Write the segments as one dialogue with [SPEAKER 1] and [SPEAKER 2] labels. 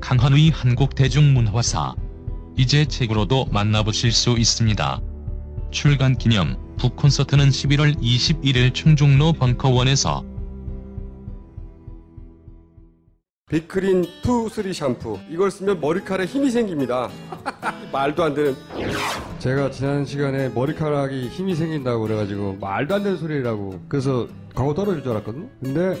[SPEAKER 1] 강헌의 한국 대중문화사. 이제 책으로도 만나보실 수 있습니다. 출간 기념 북 콘서트는 11월 21일 충정로 벙커원에서.
[SPEAKER 2] 빅그린 투 쓰리 샴푸. 이걸 쓰면 머리카락에 힘이 생깁니다. 말도 안 되는. 제가 지난 시간에 머리카락이 힘이 생긴다고 그래가지고 말도 안 되는 소리라고. 그래서 광고 떨어질 줄 알았거든요. 근데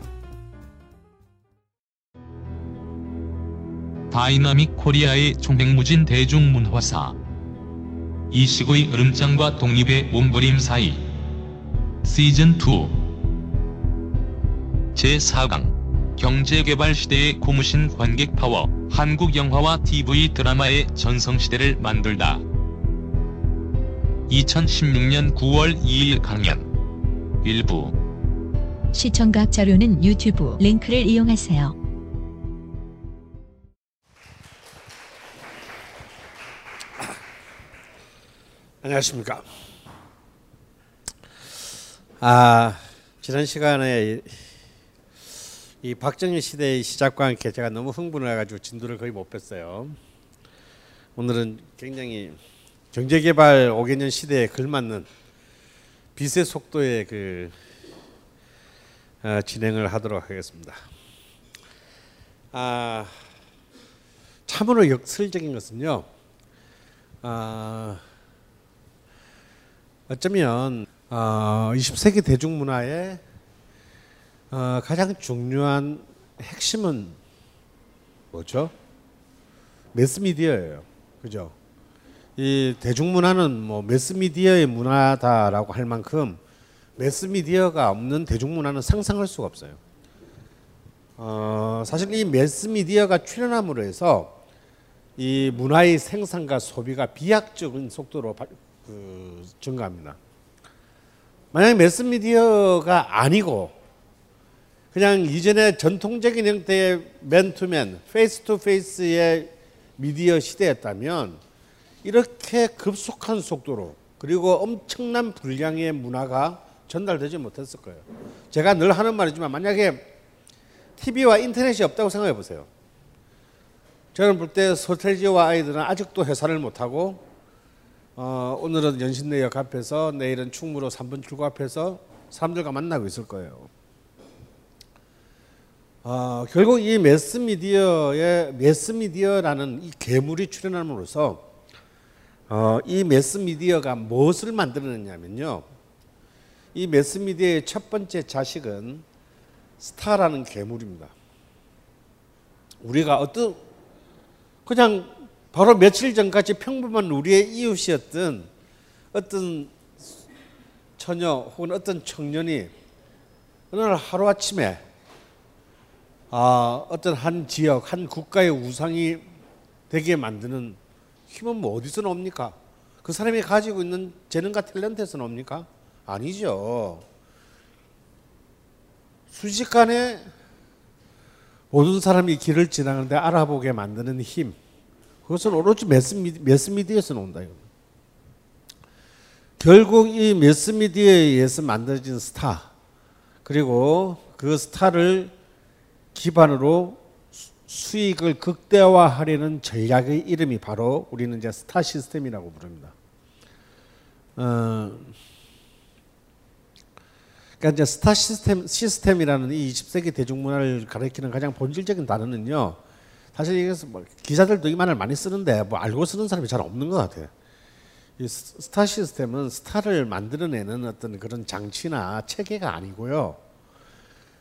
[SPEAKER 1] 다이나믹 코리아의 총행무진 대중문화사. 이식의 으름장과 독립의 몸부림 사이. 시즌 2 제4강 경제개발 시대의 고무신 관객 파워 한국 영화와 TV 드라마의 전성시대를 만들다 2016년 9월 2일 강연 일부
[SPEAKER 3] 시청각 자료는 유튜브 링크를 이용하세요.
[SPEAKER 4] 안녕하십니까. 아, 지난 시간에 이, 이 박정희 시대의 시작과 함께 제가 너무 흥분을 해가지고 진도를 거의 못 뺐어요. 오늘은 굉장히 경제개발 5개년 시대에 걸맞는 빛의 속도의 그 어, 진행을 하도록 하겠습니다. 아, 참으로 역설적인 것은요. 아, 어쩌면 어, 20세기 대중문화의 어, 가장 중요한 핵심은 뭐죠? 매스미디어예요. 그죠? 이 대중문화는 뭐 매스미디어의 문화다라고 할 만큼 매스미디어가 없는 대중문화는 상상할 수가 없어요. 어, 사실 이 매스미디어가 출현함으로 해서 이 문화의 생산과 소비가 비약적인 속도로 바, 그 증가합니다. 만약 매스미디어가 아니고 그냥 이전에 전통적인 형태의 맨투맨, face to face의 미디어 시대였다면 이렇게 급속한 속도로 그리고 엄청난 분량의 문화가 전달되지 못했을 거예요. 제가 늘 하는 말이지만 만약에 TV와 인터넷이 없다고 생각해 보세요. 저는 볼때 서태지와 아이들은 아직도 회사를 못하고 어, 오늘은 연신내역 앞에서 내일은 충무로 3분 출구 앞에서 사람들과 만나고 있을 거예요. 어, 결국 이 매스미디어의 매스미디어라는 이 괴물이 출현함으로써 어, 이 매스미디어가 무엇을 만들어냈냐면요. 이 매스미디어의 첫 번째 자식은 스타라는 괴물입니다. 우리가 어떤 그냥 바로 며칠 전까지 평범한 우리의 이웃이었던 어떤 처녀 혹은 어떤 청년이 어느 날 하루아침에 아, 어떤 한 지역, 한 국가의 우상이 되게 만드는 힘은 뭐 어디서 나옵니까? 그 사람이 가지고 있는 재능과 탤런트에서 나옵니까? 아니죠. 순식간에 모든 사람이 길을 지나가는데 알아보게 만드는 힘. 그것은 오로지 매스미디, 매스미디어에서 나온다. 결국 이 매스미디어에 의해서 만들어진 스타 그리고 그 스타를 기반으로 수익을 극대화하려는 전략의 이름이 바로 우리는 이제 스타 시스템이라고 부릅니다. 어, 그러니까 이제 스타 시스템 시스템이라는 이 20세기 대중문화를 가리키는 가장 본질적인 단어는요. 사실 이게뭐 기자들도 이 말을 많이 쓰는데 뭐 알고 쓰는 사람이 잘 없는 것 같아요. 이 스- 스타 시스템은 스타를 만들어내는 어떤 그런 장치나 체계가 아니고요.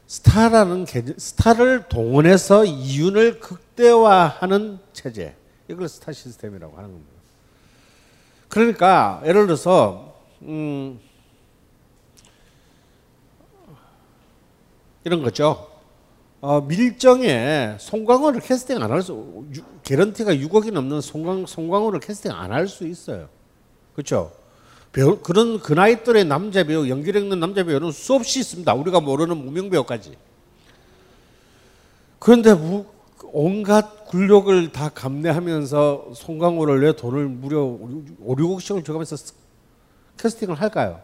[SPEAKER 4] 스타라는 개념, 스타를 동원해서 이윤을 극대화하는 체제. 이걸 스타 시스템이라고 하는 겁니다. 그러니까 예를 들어서 음, 이런 거죠. 어, 밀정에 송강호를 캐스팅 안 할 수, 유- 개런티가 6억이 넘는 송강, 송강호를 캐스팅 안 할 수 있어요. 그렇죠? 그런 그 나이 또래 남자 배우, 연기력 있는 남자 배우는 수없이 있습니다. 우리가 모르는 무명 배우까지. 그런데 무, 온갖 굴욕을 다 감내하면서 송강호를 왜 돈을 무려 5, 6억씩을 줘가면서 스- 캐스팅을 할까요?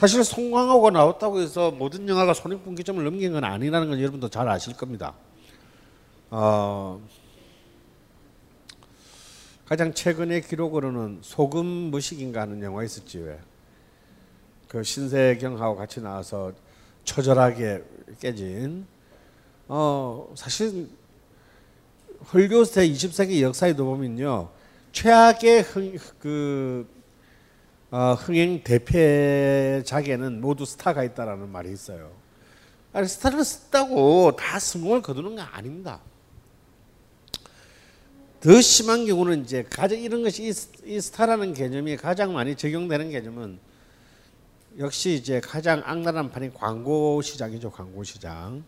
[SPEAKER 4] 사실 송강호가 나왔다고 해서 모든 영화가 손익분기점을 넘긴 건 아니라는 건 여러분도 잘 아실 겁니다. 어, 가장 최근의 기록으로는 소금 무식인가 하는 영화 있었지 왜? 그 신세경하고 같이 나와서 처절하게 깨진 어 사실 헐리우드의 20세기 역사에도 보면요 최악의 흥, 그 어, 흥행 대패작에는 모두 스타가 있다라는 말이 있어요. 아니 스타를 쓴다고 다 성공을 거두는 거 아닙니다. 더 심한 경우는 이제 가장 이런 것이 이, 스- 이 스타라는 개념이 가장 많이 적용되는 개념은 역시 이제 가장 악랄한 판이 광고 시장이죠, 광고 시장.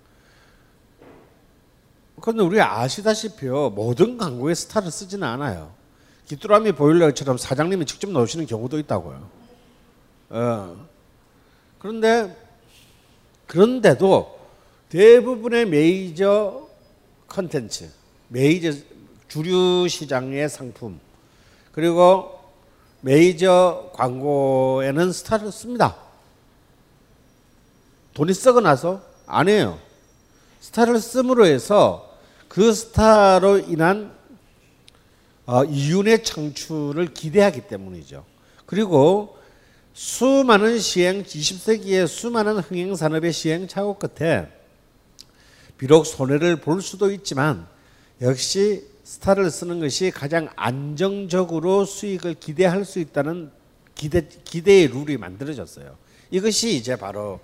[SPEAKER 4] 그런데 우리가 아시다시피요, 모든 광고에 스타를 쓰지는 않아요. 귀뚜라미 보일러처럼 사장님이 직접 넣으시는 경우도 있다고요. 어. 그런데 그런데도 대부분의 메이저 컨텐츠, 메이저 주류 시장의 상품 그리고 메이저 광고에는 스타를 씁니다. 돈이 썩어 나서 안 해요. 스타를 씀으로 해서 그 스타로 인한 어, 이윤의 창출을 기대하기 때문이죠. 그리고 수많은 시행 20세기의 수많은 흥행 산업의 시행착오 끝에 비록 손해를 볼 수도 있지만 역시 스타를 쓰는 것이 가장 안정적으로 수익을 기대할 수 있다는 기대 기대의 룰이 만들어졌어요. 이것이 이제 바로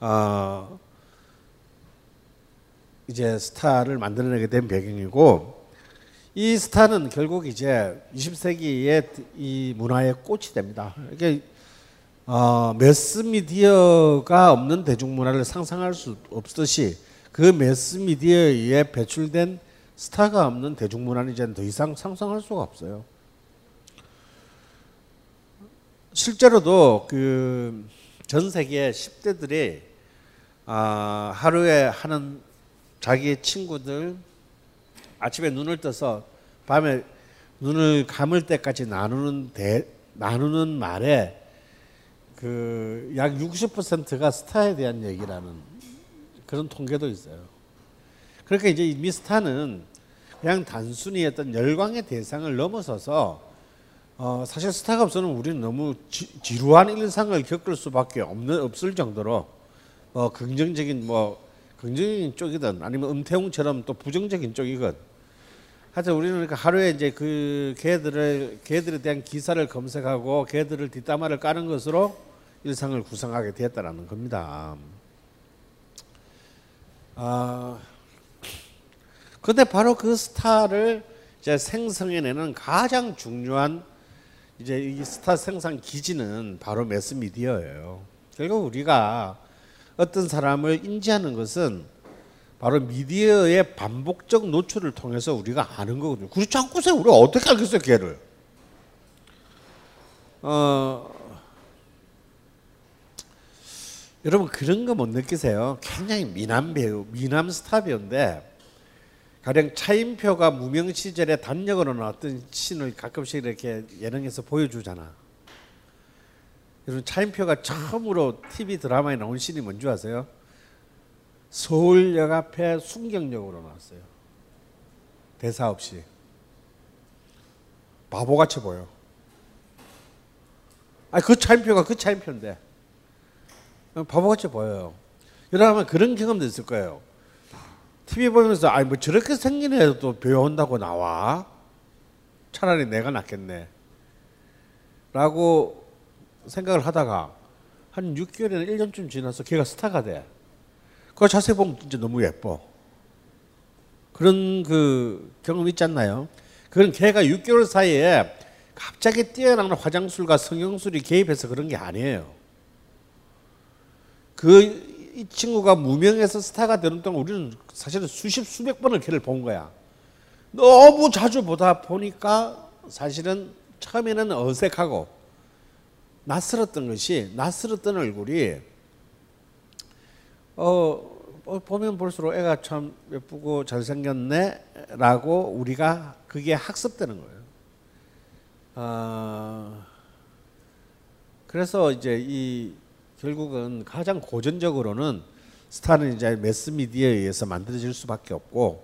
[SPEAKER 4] 어 이제 스타를 만들어내게 된 배경이고 이 스타는 결국 이제 20세기의 이 문화의 꽃이 됩니다. 이게 어, 매스미디어가 없는 대중문화를 상상할 수 없듯이 그 매스미디어에 배출된 스타가 없는 대중문화는 이제 더 이상 상상할 수가 없어요. 실제로도 그 전 세계 10대들이 아, 하루에 하는 자기의 친구들 아침에 눈을 떠서 밤에 눈을 감을 때까지 나누는 대, 나누는 말에 그 약 60%가 스타에 대한 얘기라는 그런 통계도 있어요. 그러니까 이제 이 미스타는 그냥 단순히 어떤 열광의 대상을 넘어서서 어, 사실 스타가 없으면 우리는 너무 지, 지루한 일상을 겪을 수밖에 없는 없을 정도로 뭐 긍정적인 뭐 긍정적인 쪽이든 아니면 음태웅처럼 또 부정적인 쪽이건 하여튼 우리는 그러니까 하루에 이제 그 개들을 개들에 대한 기사를 검색하고 개들을 뒷담화를 까는 것으로 일상을 구성하게 되었다라는 겁니다. 아 근데 바로 그 스타를 이제 생성해내는 가장 중요한 이제 이 스타 생산 기지는 바로 매스미디어예요. 결국 우리가 어떤 사람을 인지하는 것은 바로 미디어의 반복적 노출을 통해서 우리가 아는 거거든요. 그렇지 않고서 우리가 어떻게 알겠어요, 걔를? 어, 여러분 그런 거 못 느끼세요? 굉장히 미남 배우, 미남 스타 배우인데 가령 차인표가 무명 시절에 단역으로 나왔던 신을 가끔씩 이렇게 예능에서 보여주잖아. 여러분 차인표가 처음으로 TV 드라마에 나온 신이 뭔지 아세요? 서울역 앞에 순경역으로 나왔어요. 대사 없이. 바보같이 보여. 아, 그 차인표가 그 차인표인데. 바보같이 보여요. 여러분 그런 경험도 있을 거예요. TV 보면서 아니 뭐 저렇게 생긴 애도 배워온다고 나와. 차라리 내가 낫겠네. 라고 생각을 하다가 한 6개월이나 1년쯤 지나서 걔가 스타가 돼. 그거 자세히 보면 진짜 너무 예뻐. 그런 그 경험 있지 않나요? 그건 걔가 6개월 사이에 갑자기 뛰어난 화장술과 성형술이 개입해서 그런 게 아니에요. 그 이 친구가 무명에서 스타가 되는 동안 우리는 사실은 수십 수백 번을 걔를 본 거야. 너무 자주 보다 보니까 사실은 처음에는 어색하고 낯설었던 것이 낯설었던 얼굴이 어, 어, 보면 볼수록 애가 참 예쁘고 잘생겼네라고 우리가 그게 학습되는 거예요. 어, 그래서 이제 이 결국은 가장 고전적으로는 스타는 이제 매스미디어에 의해서 만들어질 수밖에 없고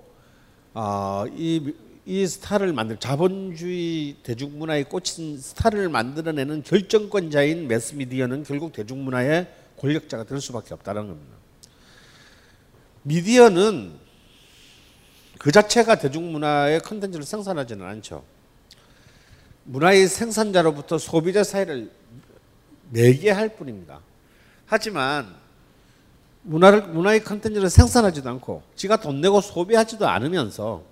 [SPEAKER 4] 어, 이, 이 스타를 만들 자본주의 대중문화에 꽂힌 스타를 만들어내는 결정권자인 매스미디어는 결국 대중문화의 권력자가 될 수밖에 없다는 겁니다. 미디어는 그 자체가 대중문화의 컨텐츠를 생산하지는 않죠. 문화의 생산자로부터 소비자 사이를 매개할 뿐입니다. 하지만 문화를 문화의 컨텐츠를 생산하지도 않고 지가 돈 내고 소비하지도 않으면서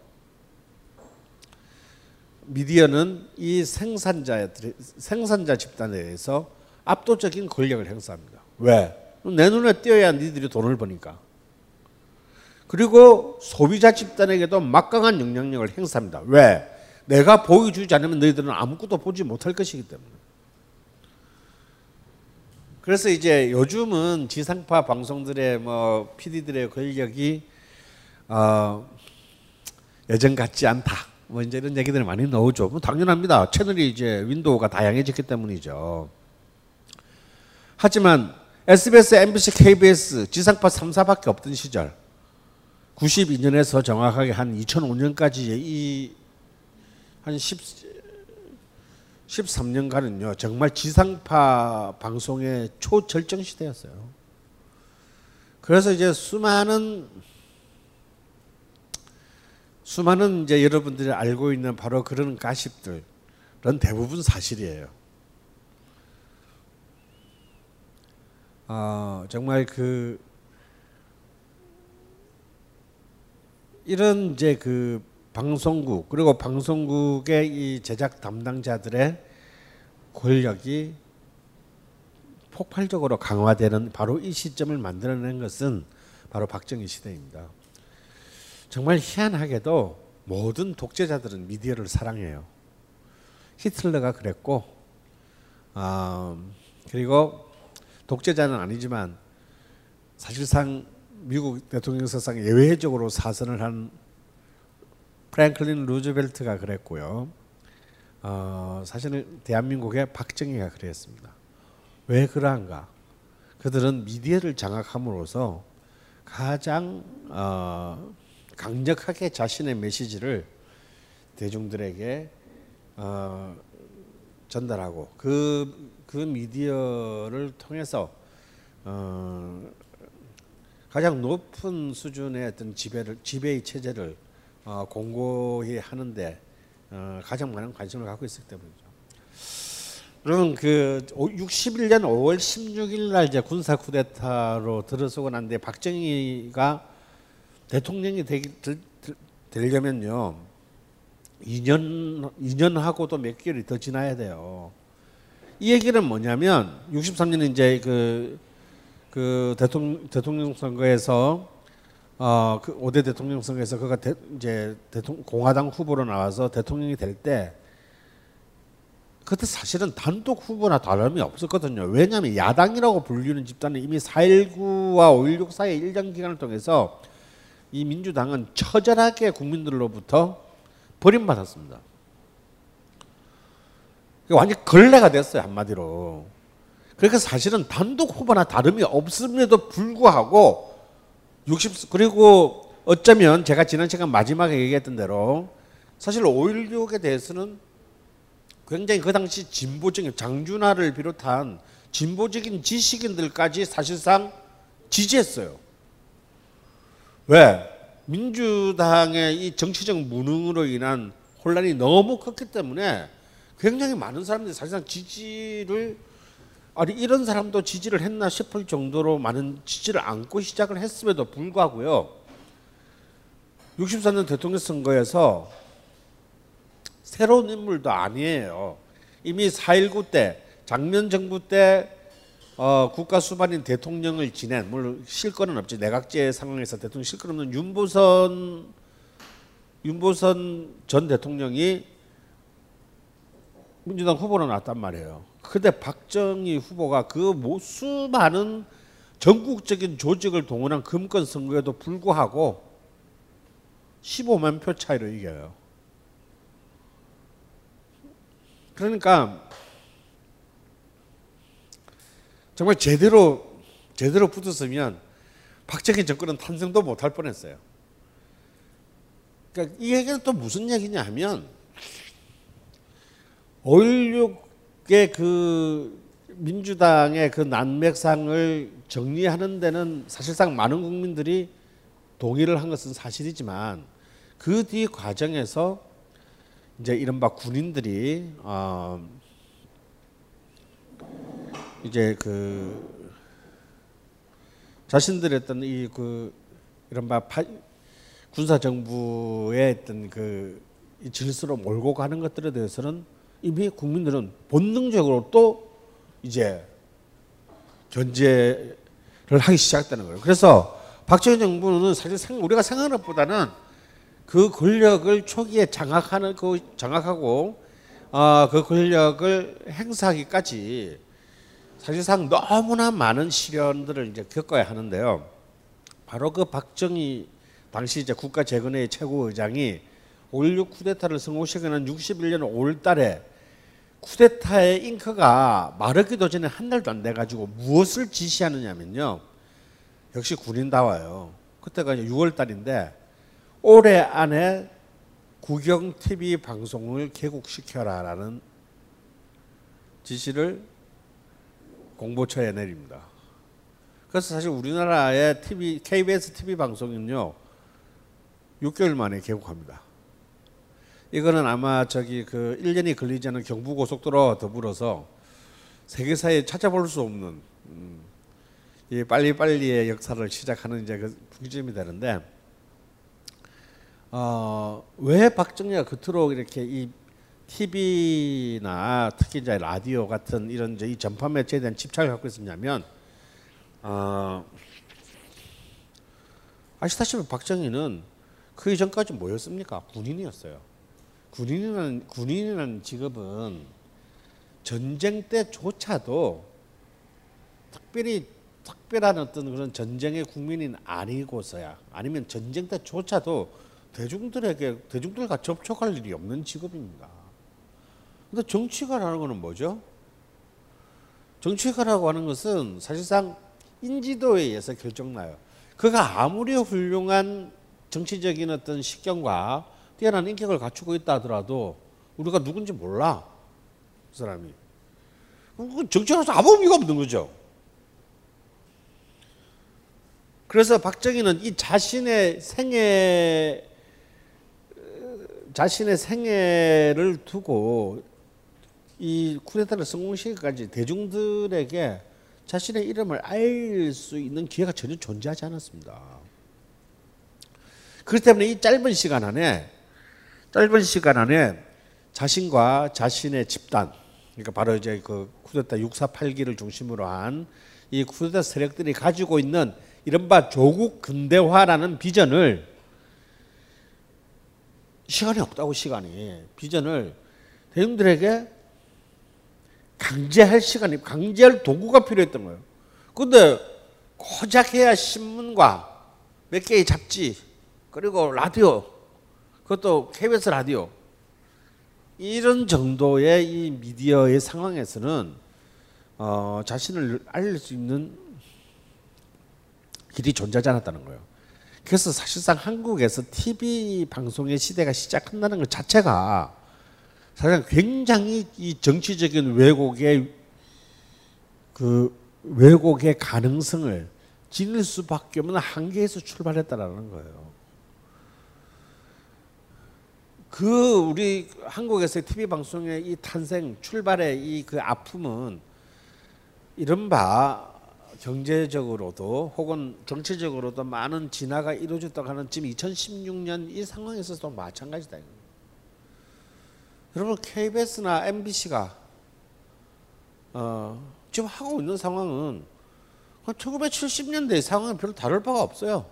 [SPEAKER 4] 미디어는 이 생산자 생산자 집단에 의해서 압도적인 권력을 행사합니다. 왜? 내 눈에 띄어야 니들이 돈을 버니까. 그리고 소비자 집단에게도 막강한 영향력을 행사합니다. 왜? 내가 보여주지 않으면 너희들은 아무것도 보지 못할 것이기 때문에. 그래서 이제 요즘은 지상파 방송들의 뭐 PD들의 권력이 어, 예전 같지 않다. 뭐 이제 이런 얘기들이 많이 나오죠. 뭐 당연합니다. 채널이 이제 윈도우가 다양해졌기 때문이죠. 하지만 SBS, MBC, KBS 지상파 3사밖에 없던 시절 92년에서 정확하게 한 2005년까지 이한 10, 13년간은요 정말 지상파 방송의 초절정 시대였어요. 그래서 이제 수많은 수많은 이제 여러분들이 알고 있는 바로 그런 가십들은 대부분 사실이에요. 어, 정말 그 이런 이제 그 방송국 그리고 방송국의 이 제작 담당자들의 권력이 폭발적으로 강화되는 바로 이 시점을 만들어낸 것은 바로 박정희 시대입니다. 정말 희한하게도 모든 독재자들은 미디어를 사랑해요. 히틀러가 그랬고, 어, 그리고 독재자는 아니지만 사실상 미국 대통령 사상 예외적으로 사선을 한 프랭클린 루즈벨트가 그랬고요. 어, 사실은 대한민국의 박정희가 그랬습니다. 왜 그러한가? 그들은 미디어를 장악함으로써 가장 어, 강력하게 자신의 메시지를 대중들에게 어, 전달하고 그, 그 미디어를 통해서 어, 가장 높은 수준의 어떤 지배를 지배의 체제를 어, 공고히 하는데 어, 가장 많은 관심을 갖고 있었기 때문이죠. 여러분 그 61년 5월 16일 날 이제 군사 쿠데타로 들어서고 난데 박정희가 대통령이 되기, 되려면요 2년 2년하고도 몇 개월이 더 지나야 돼요. 이 얘기는 뭐냐면 63년 이제 그, 그 대통령 대통령 선거에서 어, 그 5대 대통령 선거에서 그가 대, 이제 대통령, 공화당 후보로 나와서 대통령이 될 때 그때 사실은 단독 후보나 다름이 없었거든요. 왜냐하면 야당이라고 불리는 집단은 이미 4.19와 5.16 사이의 일정 기간을 통해서 이 민주당은 처절하게 국민들로부터 버림받았습니다. 완전 걸레가 됐어요 한마디로. 그러니까 사실은 단독 후보나 다름이 없음에도 불구하고 60 그리고 어쩌면 제가 지난 시간 마지막에 얘기했던 대로 사실 5.16에 대해서는 굉장히 그 당시 진보적인 장준하를 비롯한 진보적인 지식인들까지 사실상 지지했어요. 왜? 민주당의 이 정치적 무능으로 인한 혼란이 너무 컸기 때문에 굉장히 많은 사람들이 사실상 지지를 아니 이런 사람도 지지를 했나 싶을 정도로 많은 지지를 안고 시작을 했음에도 불구하고요. 64년 대통령 선거에서 새로운 인물도 아니에요. 이미 4.19 때 작년 정부 때 어, 국가 수반인 대통령을 지낸 물론 실권은 없지 내각제 상황에서 대통령 실권 없는 윤보선 윤보선 전 대통령이 민주당 후보로 나왔단 말이에요. 근데 박정희 후보가 그 수많은 전국적인 조직을 동원한 금권 선거에도 불구하고 15만 표 차이로 이겨요. 그러니까 정말 제대로 제대로 붙었으면 박정희 정권은 탄생도 못할 뻔했어요. 그러니까 이 얘기는 또 무슨 얘기냐 하면 5.16의 그 민주당의 그 난맥상을 정리하는 데는 사실상 많은 국민들이 동의를 한 것은 사실이지만 그 뒤 과정에서 이제 이른바 군인들이 어 이제 그 자신들의 어떤 이 그 이른바 파, 군사 정부의 어떤 그 질서로 몰고 가는 것들에 대해서는 이미 국민들은 본능적으로 또 이제 견제를 하기 시작했다는 거예요. 그래서 박정희 정부는 사실 우리가 생각하는 것보다는 그 권력을 초기에 장악하는 그 장악하고 어, 그 권력을 행사하기까지 사실상 너무나 많은 시련들을 이제 겪어야 하는데요. 바로 그 박정희 당시 이제 국가재건회의 최고의장이 5.16 쿠데타를 성공시키는 61년 5월달에 쿠데타의 잉크가 마르기도 전에 한 달도 안 돼가지고 무엇을 지시하느냐면요. 역시 군인다워요. 그때가 6월 달인데 올해 안에 국영 TV 방송을 개국시켜라라는 지시를 공보처에 내립니다. 그래서 사실 우리나라의 TV, KBS TV 방송은요, 6개월 만에 개국합니다. 이거는 아마 저기 그 1년이 걸리지 않은 경부고속도로 더불어서 세계사에 찾아볼 수 없는 음, 이 빨리빨리의 역사를 시작하는 이제 그 분기점이 되는데 어, 왜 박정희가 그토록 이렇게 이 TV나 특히 이제 라디오 같은 이런 이제 이 전파 매체에 대한 집착을 갖고 있었냐면 어, 아시다시피 박정희는 그 이전까지 뭐였습니까? 군인이었어요. 군인이라는 군인이라는 직업은 전쟁 때조차도 특별히 특별한 어떤 그런 전쟁의 국민이 아니고서야 아니면 전쟁 때조차도 대중들에게 대중들과 접촉할 일이 없는 직업입니다. 근데 정치가라는 것은 뭐죠? 정치가라고 하는 것은 사실상 인지도에 의해서 결정나요. 그가 아무리 훌륭한 정치적인 어떤 식견과 뛰어난 인격을 갖추고 있다 하더라도 우리가 누군지 몰라. 그 사람이. 정치가서 아무 의미가 없는 거죠. 그래서 박정희는 이 자신의 생애 자신의 생애를 두고 이 쿠데타를 성공시키기까지 대중들에게 자신의 이름을 알 수 있는 기회가 전혀 존재하지 않았습니다. 그렇기 때문에 이 짧은 시간 안에 짧은 시간 안에 자신과 자신의 집단 그러니까 바로 이제 그 쿠데타 648기를 중심으로 한 이 쿠데타 세력들이 가지고 있는 이른바 조국 근대화라는 비전을 시간이 없다고 시간이 비전을 대중들에게 강제할 시간이 강제할 도구가 필요했던 거예요. 근데 고작 해야 신문과 몇 개의 잡지 그리고 라디오 그것도 KBS 라디오 이런 정도의 이 미디어의 상황에서는 어, 자신을 알릴 수 있는 길이 존재하지 않았다는 거예요. 그래서 사실상 한국에서 TV 방송의 시대가 시작한다는 것 자체가 사실 굉장히 이 정치적인 왜곡의 그 왜곡의 가능성을 지닐 수밖에 없는 한계에서 출발했다라는 거예요. 그 우리 한국에서의 TV 방송의 이 탄생 출발의 이 그 아픔은 이른바 경제적으로도 혹은 정치적으로도 많은 진화가 이루어졌다고 하는 지금 2016년 이 상황에서도 마찬가지다. 여러분 KBS나 MBC가 어, 지금 하고 있는 상황은 1970년대 상황은 별로 다를 바가 없어요.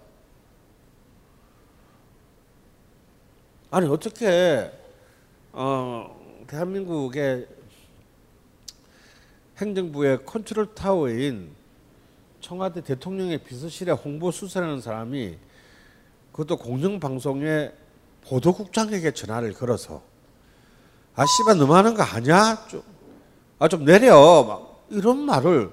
[SPEAKER 4] 아니 어떻게 어, 대한민국의 행정부의 컨트롤 타워인 청와대 대통령의 비서실에 홍보 수사라는 사람이 그것도 공영방송의 보도국장에게 전화를 걸어서 아 씨발 너무하는 거 아니야? 좀, 아 좀 내려 막 이런 말을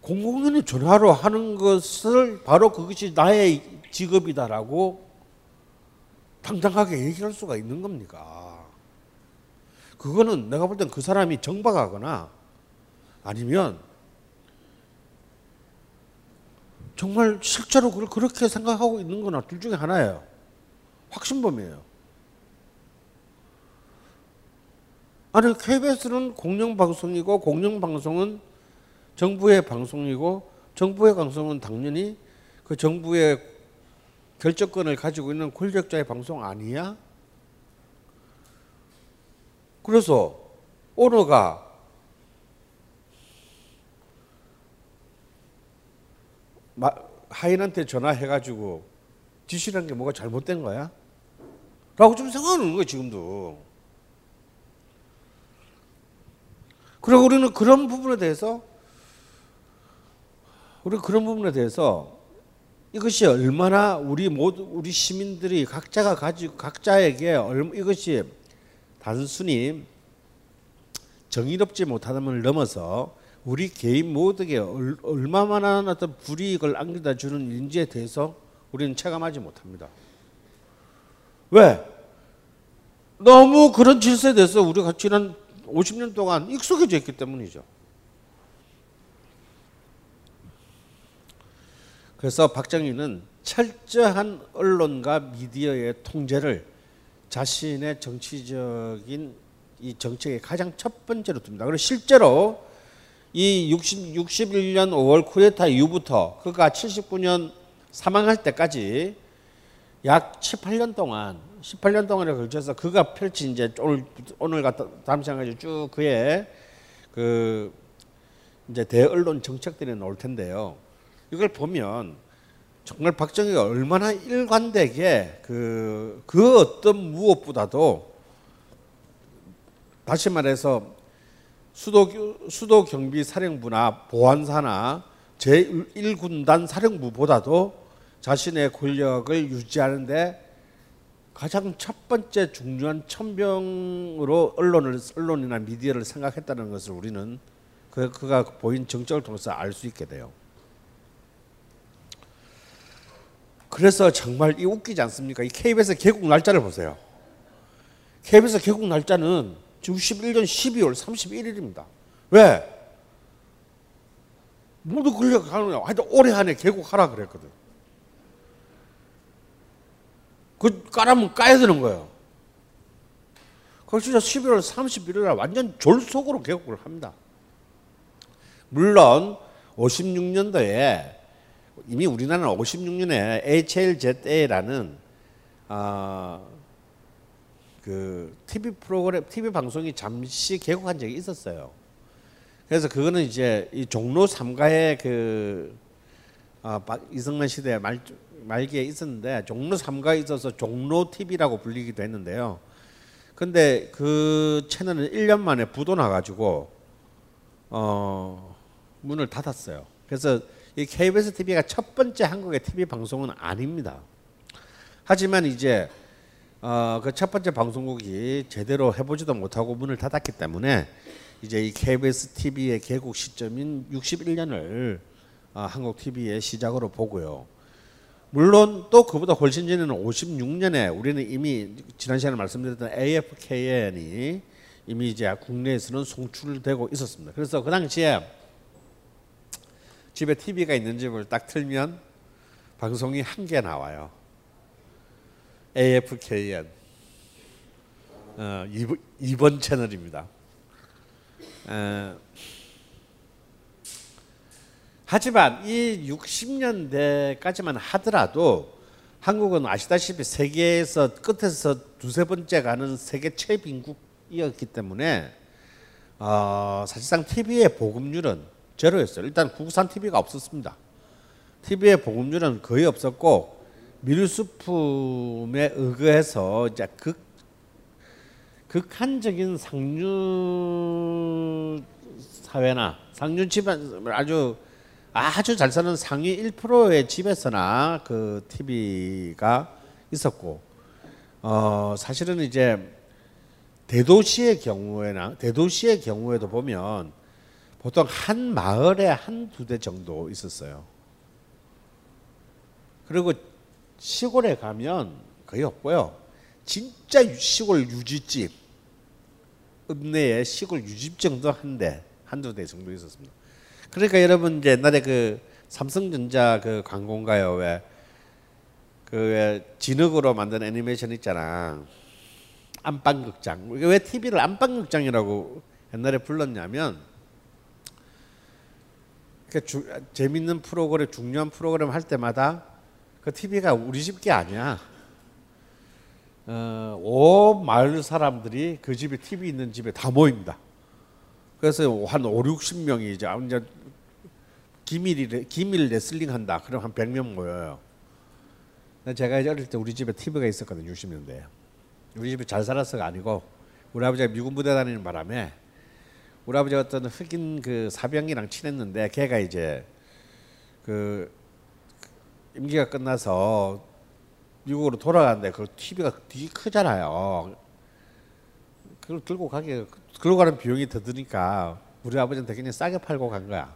[SPEAKER 4] 공공연히 전화로 하는 것을 바로 그것이 나의 직업이다라고 당당하게 얘기할 수가 있는 겁니까? 그거는 내가 볼 땐 그 사람이 정박하거나 아니면 정말 실제로 그걸 그렇게 생각하고 있는 거나 둘 중에 하나예요. 확신범이에요. 아니 KBS는 공영방송이고 공영방송은 정부의 방송이고 정부의 방송은 당연히 그 정부의 결정권을 가지고 있는 권력자의 방송 아니야? 그래서 오너가 하인한테 전화해가지고 지시라는 게 뭐가 잘못된 거야? 라고 좀 생각하는 거예요, 지금도. 그리고 우리는 그런 부분에 대해서, 우리 그런 부분에 대해서 이것이 얼마나 우리 모두, 우리 시민들이 각자가 가지고, 각자에게 이것이 단순히 정의롭지 못하다을 넘어서 우리 개인 모두에게 얼마만한 어떤 불이익을 안겨다 주는 인지에 대해서 우리는 체감하지 못합니다. 왜? 너무 그런 질서에 대해서 우리가 지난 50년 동안 익숙해져 있기 때문이죠. 그래서 박정희는 철저한 언론과 미디어의 통제를 자신의 정치적인 이 정책의 가장 첫 번째로 둡니다. 그리고 실제로 이 60, 61년 5월 쿠데타 이후부터 그가 79년 사망할 때까지 약 18년 동안 18년 동안에 걸쳐서 그가 펼친 이제 오늘 오늘 다음 시간까지 쭉 그의 그 이제 대언론 정책들이 나올 텐데요. 이걸 보면 정말 박정희가 얼마나 일관되게 그, 그 어떤 무엇보다도 다시 말해서 수도, 수도 경비 사령부나 보안사나 제1군단 사령부보다도 자신의 권력을 유지하는데 가장 첫 번째 중요한 천병으로 언론을 언론이나 미디어를 생각했다는 것을 우리는 그 그가 보인 정적을 통해서 알 수 있게 돼요. 그래서 정말 이 웃기지 않습니까? 이 KBS 개국 날짜를 보세요. KBS 개국 날짜는 61년 12월 31일입니다. 왜? 모두 거야. 하여튼 올해 안에 개국하라 그랬거든. 그 까라면 까야 되는 거예요. 그래서 진짜 11월 31일 날 완전 졸속으로 개국을 합니다. 물론 56년도에 이미 우리나라는 56년에 HLZA라는 어, 그 TV 프로그램, TV 방송이 잠시 개국한 적이 있었어요. 그래서 그거는 이제 이 종로 3가의 그 아, 이승만 시대 말 말기에 있었는데 종로 3가에 있어서 종로 TV라고 불리기도 했는데요. 근데 그 채널은 1년 만에 부도 나가지고 어 문을 닫았어요. 그래서 이 KBS TV가 첫 번째 한국의 TV 방송은 아닙니다. 하지만 이제 어, 그 첫 번째 방송국이 제대로 해보지도 못하고 문을 닫았기 때문에 이제 이 KBS TV의 개국 시점인 61년을 어, 한국 TV의 시작으로 보고요. 물론 또 그보다 훨씬 전에는 56년에 우리는 이미 지난 시간에 말씀드렸던 AFKN이 이미 이제 국내에서는 송출되고 있었습니다. 그래서 그 당시에 집에 TV가 있는 집을 딱 틀면 방송이 한 개 나와요. AFKN. 어, 2번, 2번 채널입니다. 어, 하지만 이 60년대까지만 하더라도 한국은 아시다시피 세계에서 끝에서 두세 번째 가는 세계 최빈국이었기 때문에 어, 사실상 TV의 보급률은 제로였어요. 일단 국산 TV가 없었습니다. TV의 보급률은 거의 없었고 밀수품에 의거해서 이제 극 극한적인 상류 사회나 상류 집안 아주 아주 잘 사는 상위 1%의 집에서나 그 TV가 있었고 어 사실은 이제 대도시의 경우에나 대도시의 경우에도 보면 보통 한 마을에 한두 대 정도 있었어요. 그리고 시골에 가면 거의 없고요. 진짜 시골 유지집 읍내에 시골 유집 정도 한 대, 한두 대 정도 있었습니다. 그러니까 여러분 이제 옛날에 그 삼성전자 그 광고인가요? 왜, 그 진흙으로 만든 애니메이션 있잖아. 안방극장. 왜 TV를 안방극장이라고 옛날에 불렀냐면 그 주, 재밌는 프로그램, 중요한 프로그램 할 때마다 그 TV가 우리 집 게 아니야. 어, 온 마을 사람들이 그 집에 TV 있는 집에 다 모입니다. 그래서 한 5, 60명이 이제 이제 기밀이 기밀 레슬링 한다. 그럼 한 100명 모여요. 제가 이제 어릴 때 우리 집에 TV가 있었거든요. 60년대에. 우리 집에 잘 살았어가 아니고 우리 아버지가 미군 부대 다니는 바람에 우리 아버지가 어떤 흑인 그 사병이랑 친했는데 걔가 이제 그 임기가 끝나서 미국으로 돌아가는데 그 TV가 되게 크잖아요. 그걸 들고 가게 들고 가는 비용이 더 드니까 우리 아버지는 되게 싸게 팔고 간 거야.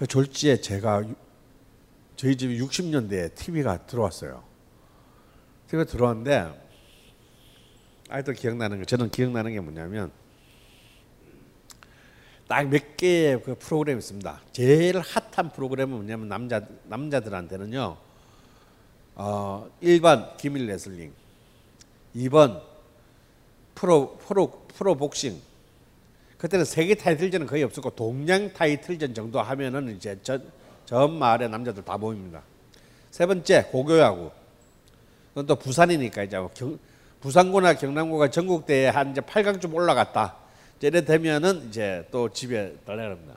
[SPEAKER 4] 그 졸지에 제가 저희 집에 60년대에 TV가 들어왔어요. TV가 들어왔는데 아직도 기억나는 거 저는 기억나는 게 뭐냐면 딱 몇 개의 그 프로그램이 있습니다. 제일 핫한 프로그램은 뭐냐면 남자 남자들한테는요. 어, 1번 기밀 레슬링, 2번 프로 프로 프로 복싱. 그때는 세계 타이틀전은 거의 없었고 동양 타이틀전 정도 하면은 이제 전, 전 마을의 남자들 다 모입니다. 세 번째 고교야구. 그건 또 부산이니까 이제 경, 부산고나 경남고가 전국 대회 한 이제 8강쯤 올라갔다. 이래 되면은 이제 또 집에 달려갑니다.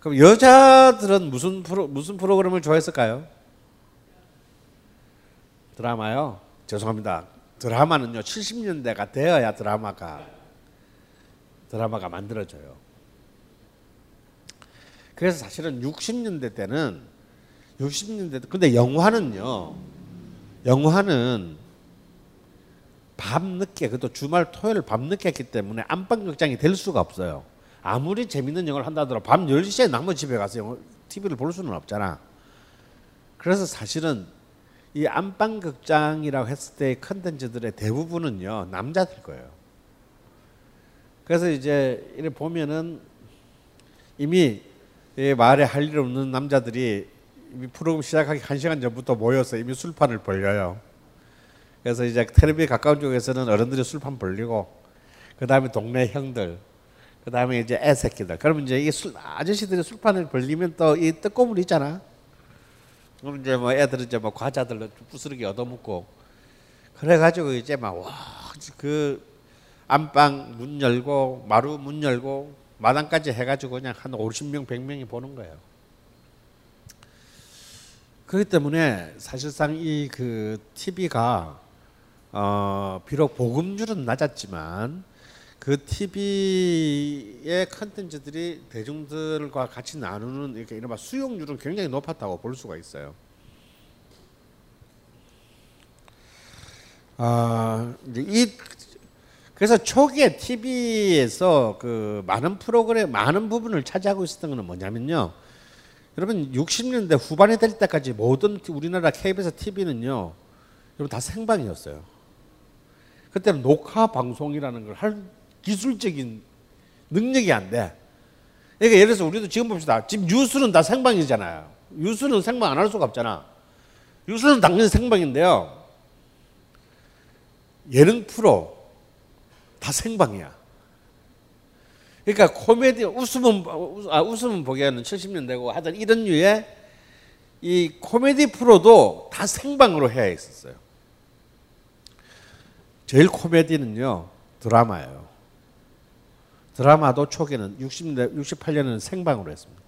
[SPEAKER 4] 그럼 여자들은 무슨 프로 무슨 프로그램을 좋아했을까요? 드라마요. 죄송합니다. 드라마는요 70년대가 되어야 드라마가 드라마가 만들어져요. 그래서 사실은 60년대 때는 60년대 근데 영화는요 영화는 밤 늦게 그것도 주말 토요일 밤 늦게 했기 때문에 안방 극장이 될 수가 없어요. 아무리 재밌는 영화를 한다 하더라도 밤 10시에 남의 집에 가서 영화, TV를 볼 수는 없잖아. 그래서 사실은 이 안방 극장이라고 했을 때 컨텐츠들의 대부분은요 남자들 거예요. 그래서 이제 이렇게 보면은 이미 이 마을에 할 일 없는 남자들이 이미 프로그램 시작하기 한 시간 전부터 모여서 이미 술판을 벌려요. 그래서 이제 텔레비에 가까운 쪽에서는 어른들이 술판 벌리고 그 다음에 동네 형들 그 다음에 이제 애새끼들 그러면 이제 이 술, 아저씨들이 술판을 벌리면 또 이 떡고물 있잖아. 그럼 이제 뭐 애들은 이제 뭐 과자들 부스러기 얻어먹고 그래가지고 이제 막와그 안방 문 열고 마루 문 열고 마당까지 해가지고 그냥 한 50명 100명이 보는 거예요. 그렇기 때문에 사실상 이 그 TV가 어 비록 보급률은 낮았지만 그 TV의 컨텐츠들이 대중들과 같이 나누는 이렇게 이른바 수용률은 굉장히 높았다고 볼 수가 있어요. 아, 이 그래서 초기에 TV에서 그 많은 프로그램 많은 부분을 차지하고 있었던 것은 뭐냐면요. 여러분 60년대 후반이 될 때까지 모든 우리나라 KBS TV는요. 여러분 다 생방이었어요. 그때는 녹화 방송이라는 걸 할 기술적인 능력이 안 돼. 그러니까 예를 들어서 우리도 지금 봅시다. 지금 뉴스는 다 생방이잖아요. 뉴스는 생방 안 할 수가 없잖아. 뉴스는 당연히 생방인데요. 예능 프로 다 생방이야. 그러니까 코미디 웃으면 아 웃으면 보기에는 70년대고 하던 이런 류의 이 코미디 프로도 다 생방으로 해야 했었어요. 제일 코미디는요 드라마예요. 드라마도 초기에는 60년 68년에는 생방으로 했습니다.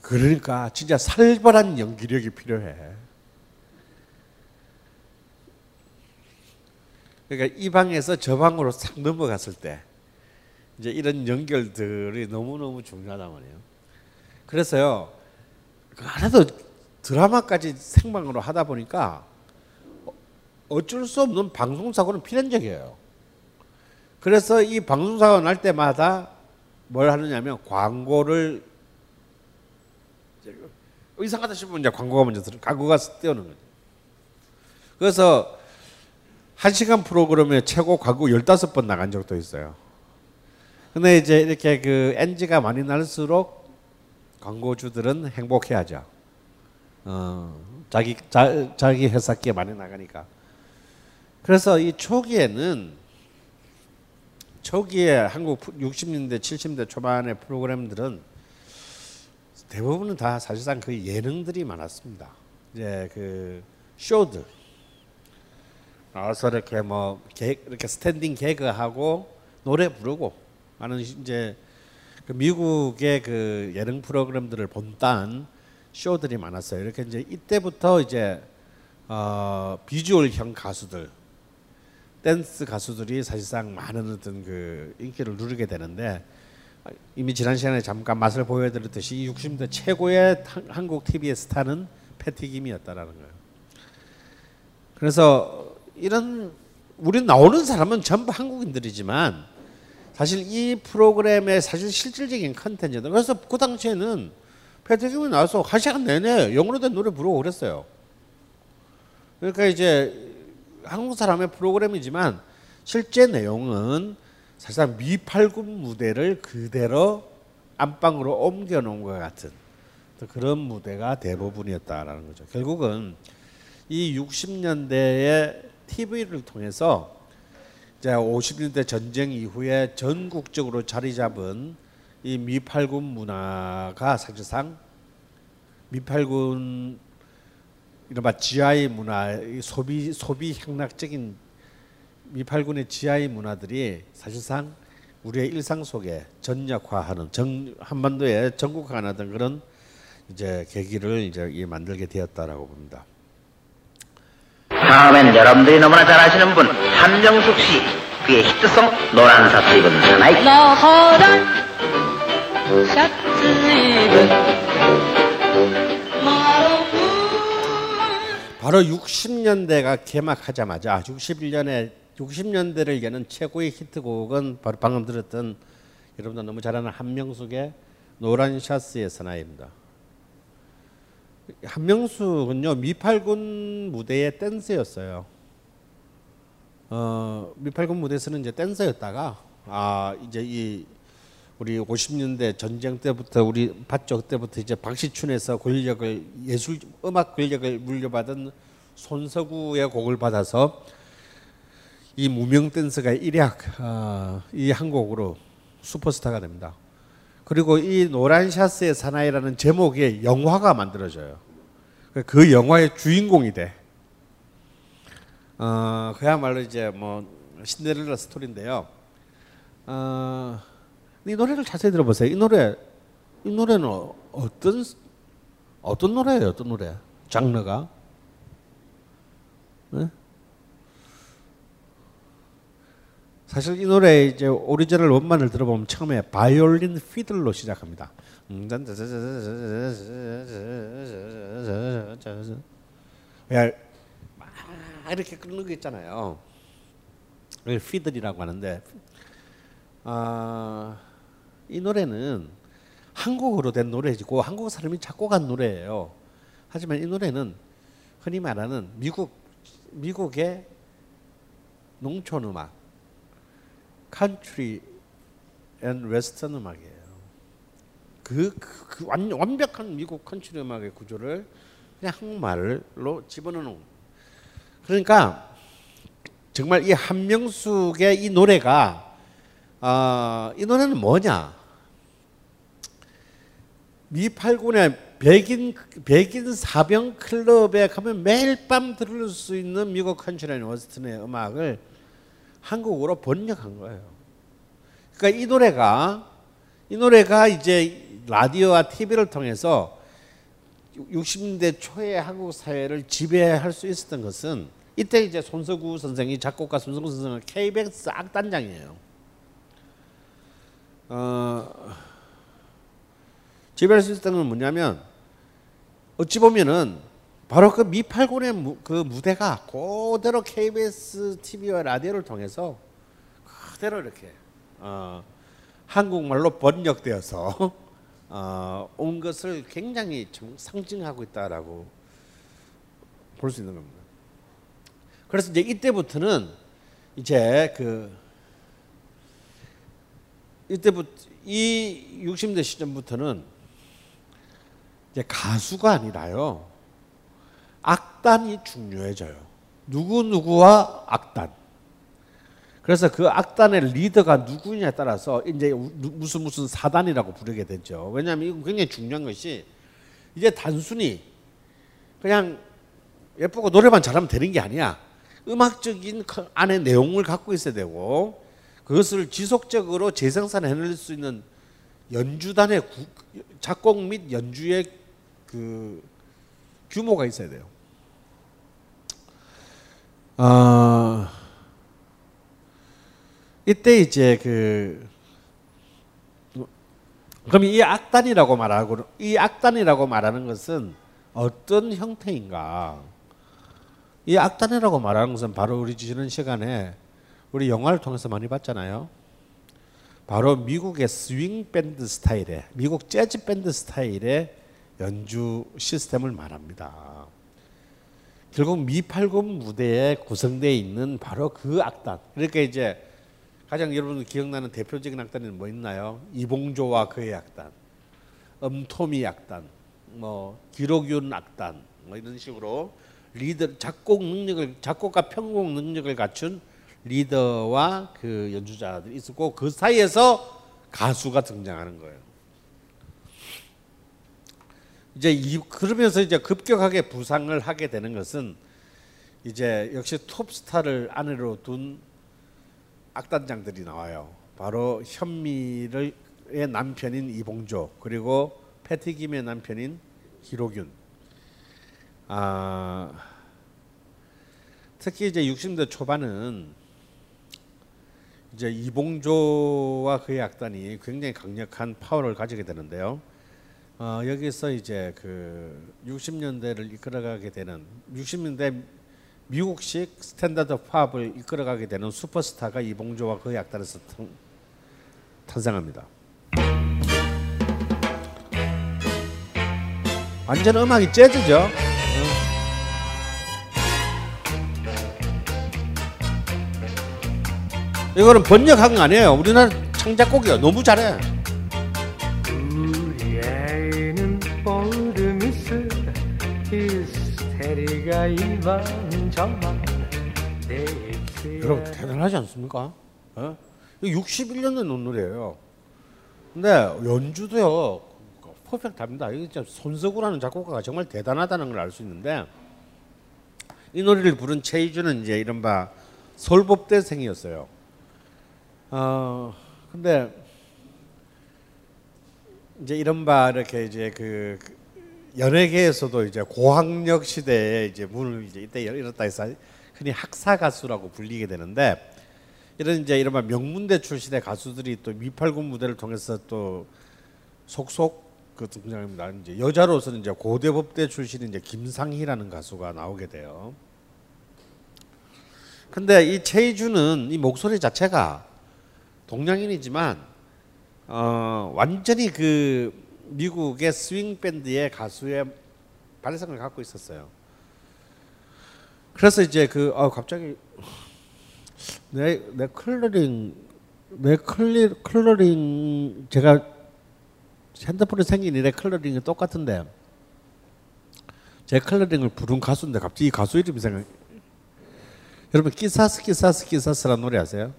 [SPEAKER 4] 그러니까 진짜 살벌한 연기력이 필요해. 그러니까 이 방에서 저 방으로 싹 넘어갔을 때 이제 이런 연결들이 너무너무 중요하단 말이에요. 그래서요. 하나도 드라마까지 생방으로 하다 보니까 어쩔 수 없는 방송사고는 필연적이에요. 그래서 이 방송사고 날 때마다 뭘 하느냐면 광고를 이상하다 싶으면 이제 광고가 먼저 들어 광고가 띄우는 거죠. 그래서 한 시간 프로그램에 최고 광고 15번 나간 적도 있어요. 근데 이제 이렇게 그 NG가 많이 날수록 광고주들은 행복해하죠. 어, 자기 자, 자기 회사께 많이 나가니까. 그래서 이 초기에는 초기에 한국 60년대 70년대 초반의 프로그램들은 대부분은 다 사실상 그 예능들이 많았습니다. 이제 그 쇼들 나와서 이렇게 뭐 개, 이렇게 스탠딩 개그하고 노래 부르고 하는 이제 그 미국의 그 예능 프로그램들을 본딴 쇼들이 많았어요. 이렇게 이제 이때부터 이제 어, 비주얼형 가수들, 댄스 가수들이 사실상 많은 어떤 그 인기를 누리게 되는데 이미 지난 시간에 잠깐 맛을 보여드렸듯이 60대 최고의 한국 TV의 스타는 패티김이었다라는 거예요. 그래서 이런 우리 나오는 사람은 전부 한국인들이지만 사실 이 프로그램의 사실 실질적인 컨텐츠는 그래서 그 당시에는 패트릭이 나와서 한 시간 내내 영어로 된 노래 부르고 그랬어요. 그러니까 이제 한국 사람의 프로그램이지만 실제 내용은 사실상 미팔군 무대를 그대로 안방으로 옮겨 놓은 것 같은 그런 무대가 대부분이었다라는 거죠. 결국은 이 60년대의 TV를 통해서 이제 50년대 전쟁 이후에 전국적으로 자리 잡은 이 미팔군 문화가 사실상 미팔군 이른바 GI 문화, 소비 소비 향락적인 미팔군의 GI 문화들이 사실상 우리의 일상 속에 전역화하는 정, 한반도에 전국화하는 그런 이제 계기를 이제 만들게 되었다라고 봅니다.
[SPEAKER 5] 다음엔 여러분들이 너무나 잘 아시는 분 한명숙 씨 그의 히트송 노란 셔츠 입은 사나이
[SPEAKER 6] 노란 셔츠 입은
[SPEAKER 4] 바로 60년대가 개막하자마자 61년에 60년대를 여는 최고의 히트곡은 바로 방금 들었던 여러분들 너무 잘 아는 한명숙의 노란 샤스의 사나이입니다. 한명숙은요 미팔군 무대의 댄서였어요. 어, 미팔군 무대에서는 이제 댄서였다가 아 이제 이 우리 50년대 전쟁 때부터 우리 봤죠 그때부터 이제 박시춘에서 권력을 예술 음악 권력을 물려받은 손석구의 곡을 받아서 이 무명 댄서가 일약 어, 이한 곡으로 슈퍼스타가 됩니다. 그리고 이 노란 샤스의 사나이라는 제목의 영화가 만들어져요. 그 영화의 주인공이 돼. 어, 그야말로 이제 뭐 신데렐라 스토리인데요. 어, 이 노래를 자세히 들어보세요. 이 노래, 이 노래는 어떤 어떤 노래예요? 어떤 노래? 장르가? 네? 사실 이 노래 이제 오리지널 원반을 들어보면 처음에 바이올린 피들로 시작합니다. 야, 막 이렇게 끓는 거 있잖아요. 피들이라고 하는데, 아, 이 노래는 한국어로 된 노래이고 한국 사람이 작곡한 노래예요. 하지만 이 노래는 흔히 말하는 미국 미국의 농촌 음악, country and western 음악이에요. 그, 그, 그 완, 완벽한 미국 컨트리 음악의 구조를 그냥 한국말로 집어넣는. 그러니까 정말 이 한명숙의 이 노래가 어, 이 노래는 뭐냐? 미팔군의 백인 백인 사병 클럽에 가면 매일 밤 들을 수 있는 미국 country and western의 음악을 한국어로 번역한 거예요. 그러니까 이 노래가 이 노래가 이제 라디오와 TV를 통해서 60년대 초에 한국 사회를 지배할 수 있었던 것은 이때 이제 손석구 선생이 작곡가 손석구 선생은 KBS 악단장이에요. 어, 지배할 수 있었던 건 뭐냐면 어찌 보면은 바로 그 미팔군의 무, 그 무대가 그대로 KBS TV와 라디오를 통해서 그대로 이렇게 어, 한국말로 번역되어서 어, 온 것을 굉장히 좀 상징하고 있다라고 볼 수 있는 겁니다. 그래서 이제 이때부터는 이제 그 이때부터 이 60대 시점부터는 이제 가수가 아니라요. 악단이 중요해져요. 누구 누구와 악단. 그래서 그 악단의 리더가 누구냐에 따라서 이제 무슨 무슨 사단이라고 부르게 되죠. 왜냐하면 이건 굉장히 중요한 것이 이제 단순히 그냥 예쁘고 노래만 잘하면 되는 게 아니야. 음악적인 안에 내용을 갖고 있어야 되고 그것을 지속적으로 재생산해낼 수 있는 연주단의 구, 작곡 및 연주의 그 규모가 있어야 돼요. 어, 이때 이제 그 그럼 이 악단이라고 말하고 이 악단이라고 말하는 것은 어떤 형태인가? 이 악단이라고 말하는 것은 바로 우리 지난 시간에 우리 영화를 통해서 많이 봤잖아요. 바로 미국의 스윙 밴드 스타일의 미국 재즈 밴드 스타일의 연주 시스템을 말합니다. 결국 미팔군 무대에 구성되어 있는 바로 그 악단. 그러니까 이제 가장 여러분 기억나는 대표적인 악단이 뭐 있나요? 이봉조와 그의 악단, 엄토미 악단, 뭐 기록윤 악단, 뭐 이런 식으로 리더 작곡 능력을 작곡가 편곡 능력을 갖춘 리더와 그 연주자들이 있었고 그 사이에서 가수가 등장하는 거예요. 이제 이, 그러면서 이제 급격하게 부상을 하게 되는 것은 이제 역시 톱스타를 안으로 둔 악단장들이 나와요. 바로 현미의 남편인 이봉조 그리고 패티김의 남편인 기록윤. 아, 특히 이제 60대 초반은 이제 이봉조와 그의 악단이 굉장히 강력한 파워를 가지게 되는데요. 어, 여기서 이제 그 60년대를 이끌어가게 되는 60년대 미국식 standard pop을 이끌어가게 되는 슈퍼스타가 이봉조와 그의 악단에서 탄, 탄생합니다. 완전 음악이 재즈죠. 이거는 번역한 거 아니에요. 우리나라 창작곡이야. 너무 잘해. 여러분 대단하지 않습니까? 어? 61년대 노래예요. 근데 연주도요 퍼펙트합니다. 이게 손석구라는 작곡가가 정말 대단하다는 걸 알 수 있는데 이 노래를 부른 최희준은 이제 이른바 서울법대생이었어요. 어 근데 이제 이른바 이렇게 이제 그 연예계에서도 이제 고학력 시대에 이제 문을 이제 이때 열었다 해서 흔히 학사 가수라고 불리게 되는데 이런 이제 이른바 명문대 출신의 가수들이 또 미팔군 무대를 통해서 또 속속 그 등장합니다. 이제 여자로서는 이제 고대법대 출신인 이제 김상희라는 가수가 나오게 돼요. 근데 이 최희준은 이 목소리 자체가 동양인이지만 어, 완전히 그 미국의 스윙 밴드의 가수의 발성을 갖고 있었어요. 그래서 이제 그 어, 갑자기 내내 컬러링 내 클리 컬러링 제가 핸드폰에 생긴 일에 컬러링이 똑같은데 제 컬러링을 부른 가수인데 갑자기 가수 이름이 생각. 여러분 Quizás Quizás Quizás라는 노래 아세요?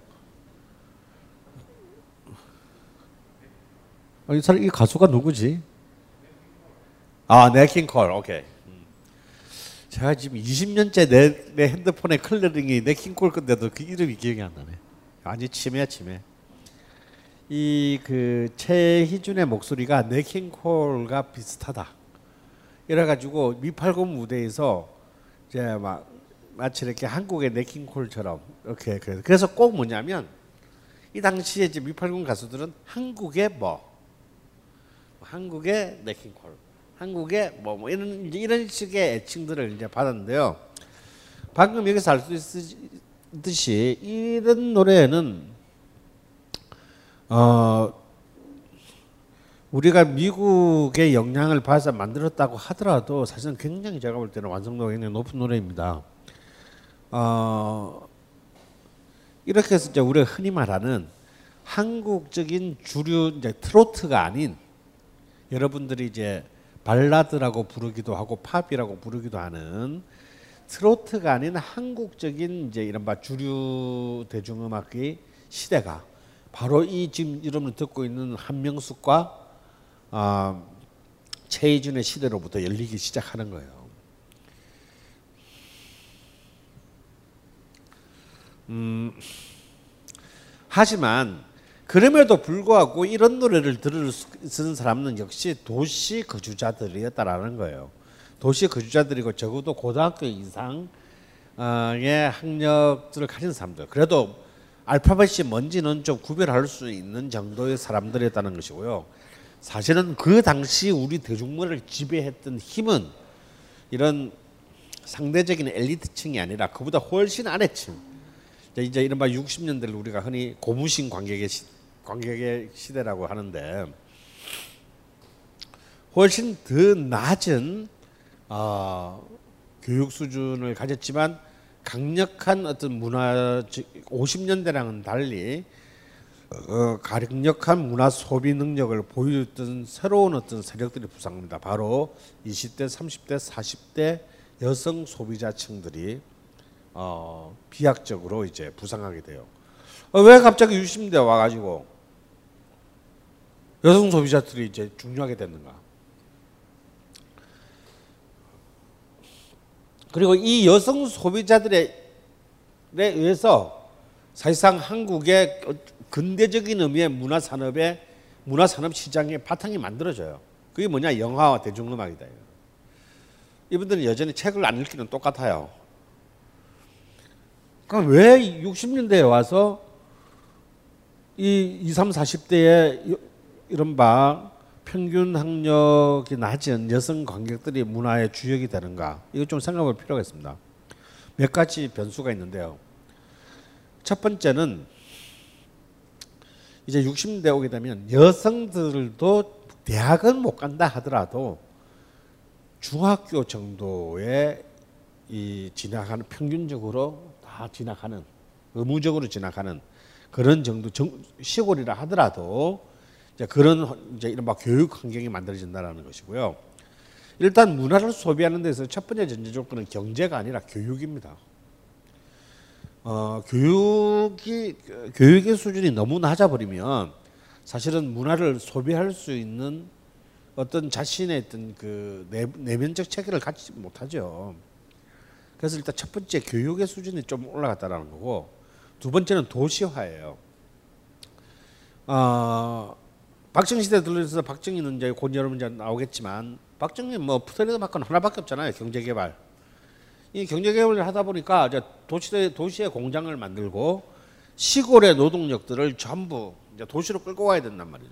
[SPEAKER 4] 이 사람 이 가수가 누구지? 아, 네킹콜. 오케이. 음. 제가 지금 20년째 내, 내 핸드폰에 클리링이 네킹콜 건데도 그 이름이 기억이 안 나네. 완전 치매야 치매. 이 그 최희준의 목소리가 네킹콜과 비슷하다. 이래가지고 미팔군 무대에서 이제 막 마치 이렇게 한국의 네킹콜처럼 이렇게 그래서 꼭 뭐냐면 이 당시에 이제 미팔군 가수들은 한국의 뭐 한국의 네킹콜, 한국의 뭐, 뭐 이런 이런 식의 애칭들을 이제 받았는데요. 방금 여기서 알 수 있듯이 이런 노래는 어 우리가 미국의 영향을 받아서 만들었다고 하더라도 사실은 굉장히 제가 볼 때는 완성도가 굉장히 높은 노래입니다. 어, 이렇게 해서 이제 우리가 흔히 말하는 한국적인 주류 이제 트로트가 아닌 여러분들이 이제 발라드라고 부르기도 하고 팝이라고 부르기도 하는 트로트가 아닌 한국적인 이제 이른바 주류 대중음악의 시대가 바로 이 지금 여러분 듣고 있는 한명숙과 아, 최희준의 시대로부터 열리기 시작하는 거예요. 음, 하지만 그럼에도 불구하고 이런 노래를 들을 수 있는 사람은 역시 도시 거주자들이었다라는 거예요. 도시 거주자들이고 적어도 고등학교 이상의 학력들을 가진 사람들. 그래도 알파벳이 뭔지는 좀 구별할 수 있는 정도의 사람들이었다는 것이고요. 사실은 그 당시 우리 대중문화를 지배했던 힘은 이런 상대적인 엘리트층이 아니라 그보다 훨씬 아래층. 이제 이른바 60년대를 우리가 흔히 고무신 관객의 시, 관객의 시대라고 하는데 훨씬 더 낮은 어, 교육 수준을 가졌지만 강력한 어떤 문화 50년대랑은 달리 어, 강력한 문화 소비 능력을 보여줬던 새로운 어떤 세력들이 부상합니다. 바로 20대, 30대, 40대 여성 소비자층들이 어, 비약적으로 이제 부상하게 돼요. 어, 왜 갑자기 60대 와가지고 여성 소비자들이 이제 중요하게 됐는가? 그리고 이 여성 소비자들에 의해서 사실상 한국의 근대적인 의미의 문화 산업의 문화 산업 시장의 바탕이 만들어져요. 그게 뭐냐? 영화와 대중음악이다. 이분들은 여전히 책을 안 읽기는 똑같아요. 그럼 왜 60년대에 와서 이 20, 30, 40대의 이른바 평균 학력이 낮은 여성 관객들이 문화의 주역이 되는가? 이거 좀 생각해 볼 필요가 있습니다. 몇 가지 변수가 있는데요. 첫 번째는 이제 60대 오게 되면 여성들도 대학은 못 간다 하더라도 중학교 정도의 이 지나가는 평균적으로 다 지나가는 의무적으로 지나가는 그런 정도 정, 시골이라 하더라도 이제 그런 이제 이른바 교육 환경이 만들어진다라는 것이고요. 일단 문화를 소비하는 데서 첫 번째 전제 조건은 경제가 아니라 교육입니다. 어, 교육이 교육의 수준이 너무 낮아 버리면 사실은 문화를 소비할 수 있는 어떤 자신의 어떤 그 내, 내면적 체계를 갖지 못하죠. 그래서 일단 첫 번째 교육의 수준이 좀 올라갔다라는 거고 두 번째는 도시화예요. 어, 박정희 시대 들어서 박정희는 이제 곧 여러분 이제 나오겠지만 박정희 뭐 푸드레드 마크는 하나밖에 없잖아요 경제 개발. 이 경제 개발을 하다 보니까 이제 도시에 도시에 공장을 만들고 시골의 노동력들을 전부 이제 도시로 끌고 와야 된단 말이죠.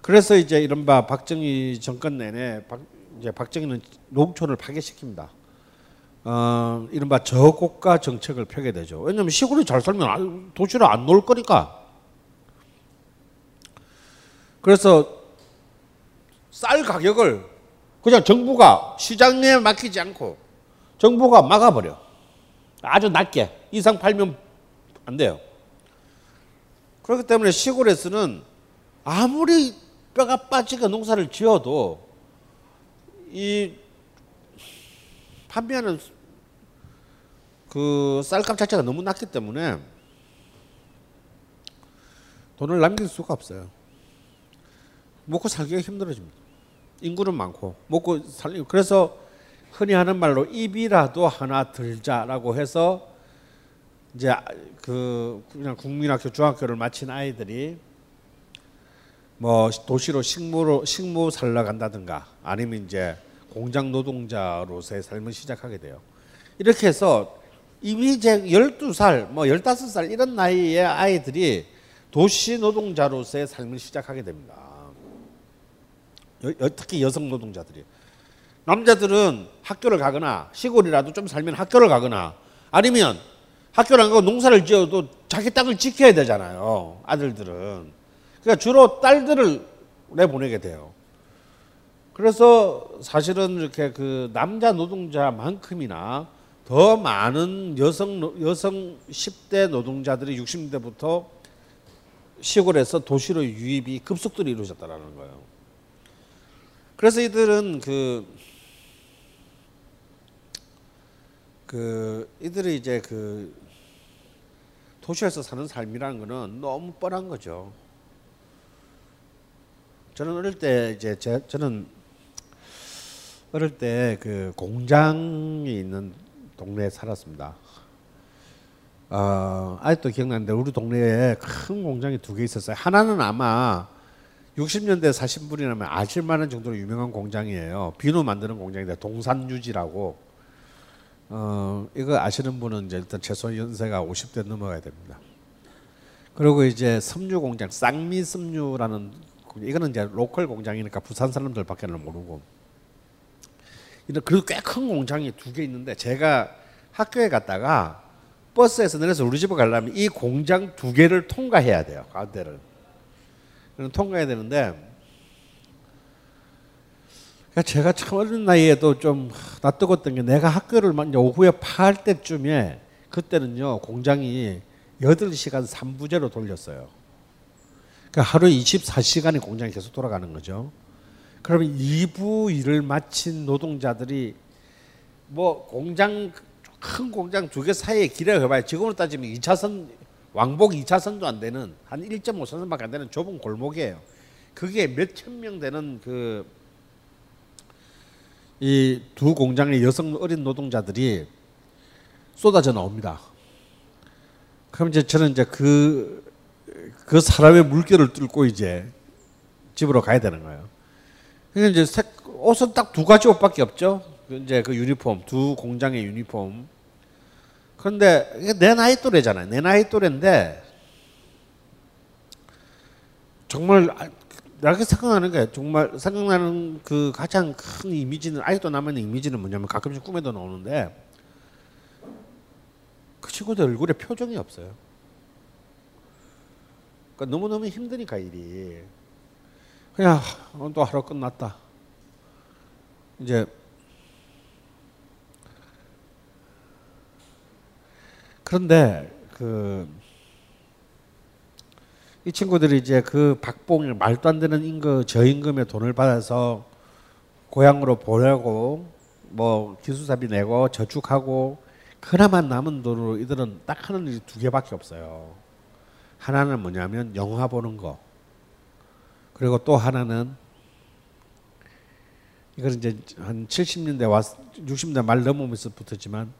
[SPEAKER 4] 그래서 이제 이른바 박정희 정권 내내 박, 이제 박정희는 농촌을 파괴시킵니다. 어, 이른바 저고가 정책을 펴게 되죠. 왜냐하면 시골이 잘 살면 도시로 안 놀 거니까. 그래서 쌀 가격을 그냥 정부가 시장에 맡기지 않고 정부가 막아버려. 아주 낮게 이상 팔면 안 돼요. 그렇기 때문에 시골에서는 아무리 뼈가 빠지게 농사를 지어도 이 판매하는 그 쌀값 자체가 너무 낮기 때문에 돈을 남길 수가 없어요. 먹고 살기가 힘들어집니다. 인구는 많고 먹고 살 그래서 흔히 하는 말로 입이라도 하나 들자라고 해서 이제 그 그냥 국민학교 중학교를 마친 아이들이 뭐 도시로 식무로 식무 살러 간다든가 아니면 이제 공장 노동자로서의 삶을 시작하게 돼요. 이렇게 해서 이미 이제 12살, 뭐 15살 이런 나이의 아이들이 도시 노동자로서의 삶을 시작하게 됩니다. 특히 여성 노동자들이. 남자들은 학교를 가거나 시골이라도 좀 살면 학교를 가거나 아니면 학교를 안 가고 농사를 지어도 자기 땅을 지켜야 되잖아요. 아들들은. 그러니까 주로 딸들을 내보내게 돼요. 그래서 사실은 이렇게 그 남자 노동자만큼이나 더 많은 여성 노- 여성 10대 노동자들이 60대부터 시골에서 도시로 유입이 급속도로 이루어졌다라는 거예요. 그래서 이들은 그, 그, 이들이 이제 그 도시에서 사는 삶이라는 거는 너무 뻔한 거죠. 저는 어릴 때 이제 제, 저는 어릴 때 그 공장이 있는 동네에 살았습니다. 어, 아직도 기억나는데 우리 동네에 큰 공장이 두 개 있었어요. 하나는 아마 60년대 사신 분이라면 아실 만한 정도로 유명한 공장이에요. 비누 만드는 공장인데 동산유지라고. 어, 이거 아시는 분은 이제 일단 최소 연세가 50대 넘어가야 됩니다. 그리고 이제 섬유 공장 쌍미 섬유라는 공- 이거는 이제 로컬 공장이니까 부산 사람들밖에는 모르고 이런 그래도 꽤큰 공장이 두 개 있는데 제가 학교에 갔다가 버스에서 내려서 우리 집에 가려면 이 공장 두 개를 통과해야 돼요 가운데를 통과해야 되는데 그러니까 제가 참 어린 나이에도 좀 낯뜨거웠던 게 내가 학교를 오후에 파할 때쯤에 그때는요 공장이 8시간 3부제로 돌렸어요. 그러니까 하루 24시간이 공장이 계속 돌아가는 거죠. 그러면 2부 일을 마친 노동자들이 뭐 공장 큰 공장 두 개 사이에 길에 해봐야 지금으로 따지면 2차선 왕복 2차선도 안 되는 한 1.5차선밖에 안 되는 좁은 골목이에요. 그게 몇 천 명 되는 그 이 두 공장의 여성 어린 노동자들이 쏟아져 나옵니다. 그럼 이제 저는 이제 그, 그 사람의 물결을 뚫고 이제 집으로 가야 되는 거예요. 그러니까 이제 색, 옷은 딱 두 가지 옷밖에 없죠. 그 이제 그 유니폼, 두 공장의 유니폼. 그런데 내 나이 또래잖아요. 내 나이 또래인데 정말 아, 내가 생각나는 게 정말 생각나는 그 가장 큰 이미지는 아직도 남아있는 이미지는 뭐냐면 가끔씩 꿈에도 나오는데 그 친구들 얼굴에 표정이 없어요. 그러니까 너무너무 힘드니까 일이. 그냥 오늘 또 하루 끝났다. 이제 그런데 그 이 친구들이 이제 그 박봉일 말도 안 되는 임금 저임금의 돈을 받아서 고향으로 보내고 뭐 기숙사비 내고 저축하고 그나마 남은 돈으로 이들은 딱 하는 일이 두 개밖에 없어요. 하나는 뭐냐면 영화 보는 거. 그리고 또 하나는 이건 이제 한 70년대 와 60년대 말 넘으면서 붙었지만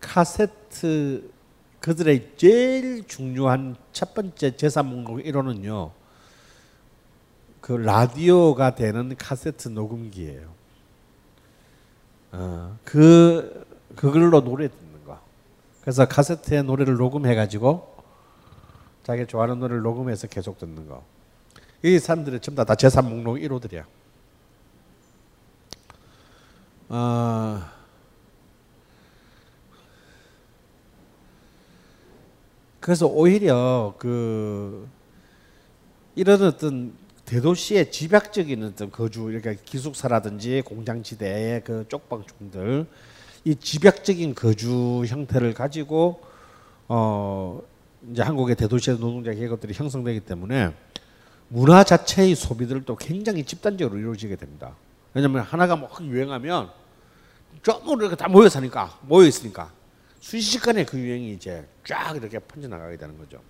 [SPEAKER 4] 카세트 그들의 제일 중요한 첫 번째 재산 목록 1호는요. 그 라디오가 되는 카세트 녹음기예요. 어, 그 그걸로 노래 듣는 거. 그래서 카세트에 노래를 녹음해 가지고 자기 좋아하는 노래를 녹음해서 계속 듣는 거. 이 사람들이 전부 다, 다 재산 목록 1호들이야. 어, 그래서 오히려 그 이런 어떤 대도시의 집약적인 어떤 거주 이렇게 기숙사라든지 공장지대의 그 쪽방촌들 이 집약적인 거주 형태를 가지고 어 이제 한국의 대도시의 노동자 계급들이 형성되기 때문에 문화 자체의 소비들도 굉장히 집단적으로 이루어지게 됩니다. 왜냐하면 하나가 막 유행하면 전부 이렇게 다 모여 사니까 모여 있으니까 순식간에 그 유행이 이제 쫙 이렇게 퍼져나가게 되는 거죠.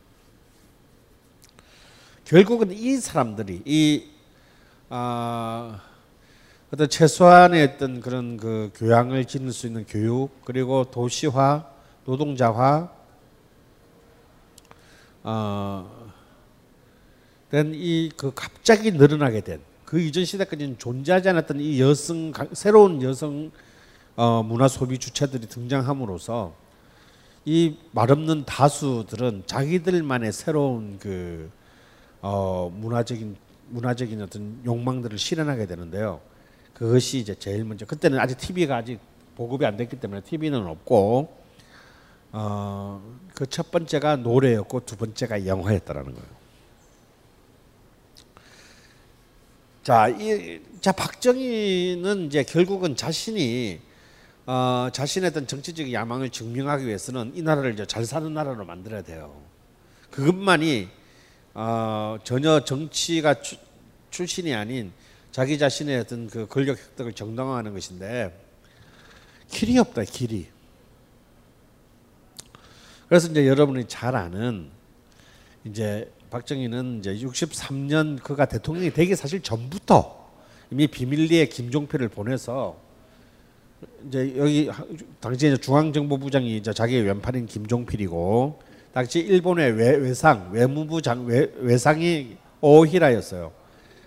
[SPEAKER 4] 결국은 이 사람들이 이 아, 어떤 최소한의 어떤 그런 그 교양을 지닐 수 있는 교육 그리고 도시화, 노동자화, 어, 된이 그 갑자기 늘어나게 된 그 이전 시대까지는 존재하지 않았던 이 여성 새로운 여성 어, 문화 소비 주체들이 등장함으로써 이 말없는 다수들은 자기들만의 새로운 그 어, 문화적인 문화적인 어떤 욕망들을 실현하게 되는데요. 그것이 이제 제일 먼저 그때는 아직 TV가 아직 보급이 안 됐기 때문에 TV는 없고 어, 그 첫 번째가 노래였고 두 번째가 영화였다라는 거예요. 자, 이, 자 박정희는 이제 결국은 자신이 어, 자신의 어떤 정치적인 야망을 증명하기 위해서는 이 나라를 이제 잘 사는 나라로 만들어야 돼요. 그것만이 어, 전혀 정치가 추, 출신이 아닌 자기 자신의 어떤 그 권력 획득을 정당화하는 것인데 길이 없다 길이. 그래서 이제 여러분이 잘 아는 이제 박정희는 이제 63년 그가 대통령이 되기 사실 전부터 이미 비밀리에 김종필을 보내서 이제 여기 당시 중앙정보부장이 이제 자기의 왼팔인 김종필이고 당시 일본의 외, 외상 외무부장 외, 외상이 오히라였어요.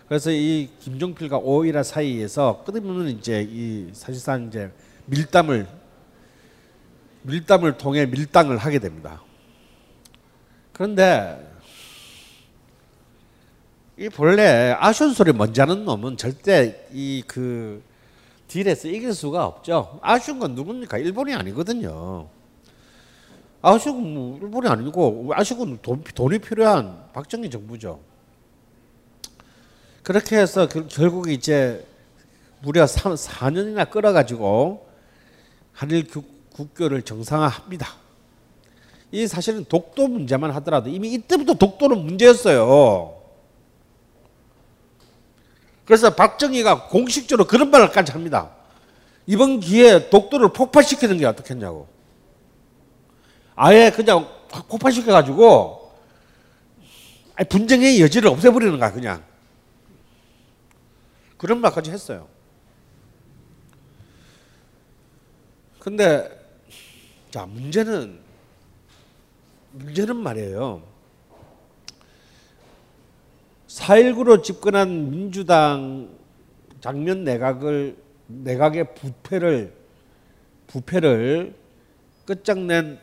[SPEAKER 4] 그래서 이 김종필과 오히라 사이에서 끝없는 이제 이 사실상 이제 밀담을 밀담을 통해 밀당을 하게 됩니다. 그런데 이 본래 아쉬운 소리 먼저 하는 놈은 절대 이 그 딜에서 이길 수가 없죠. 아쉬운 건 누굽니까? 일본이 아니거든요. 아쉬운 뭐 일본이 아니고 아쉬운 돈, 돈이 필요한 박정희 정부죠. 그렇게 해서 그, 결국 이제 무려 3, 4년이나 끌어가지고 한일 국교를 정상화합니다. 이 사실은 독도 문제만 하더라도 이미 이때부터 독도는 문제였어요. 그래서 박정희가 공식적으로 그런 말까지 합니다. 이번 기회에 독도를 폭파시키는 게 어떻겠냐고. 아예 그냥 폭파시켜가지고 분쟁의 여지를 없애버리는 거야 그냥. 그런 말까지 했어요. 근데 자 문제는 문제는 말이에요. 4.19로 집권한 민주당 장면 내각을 내각의 부패를 부패를 끝장낸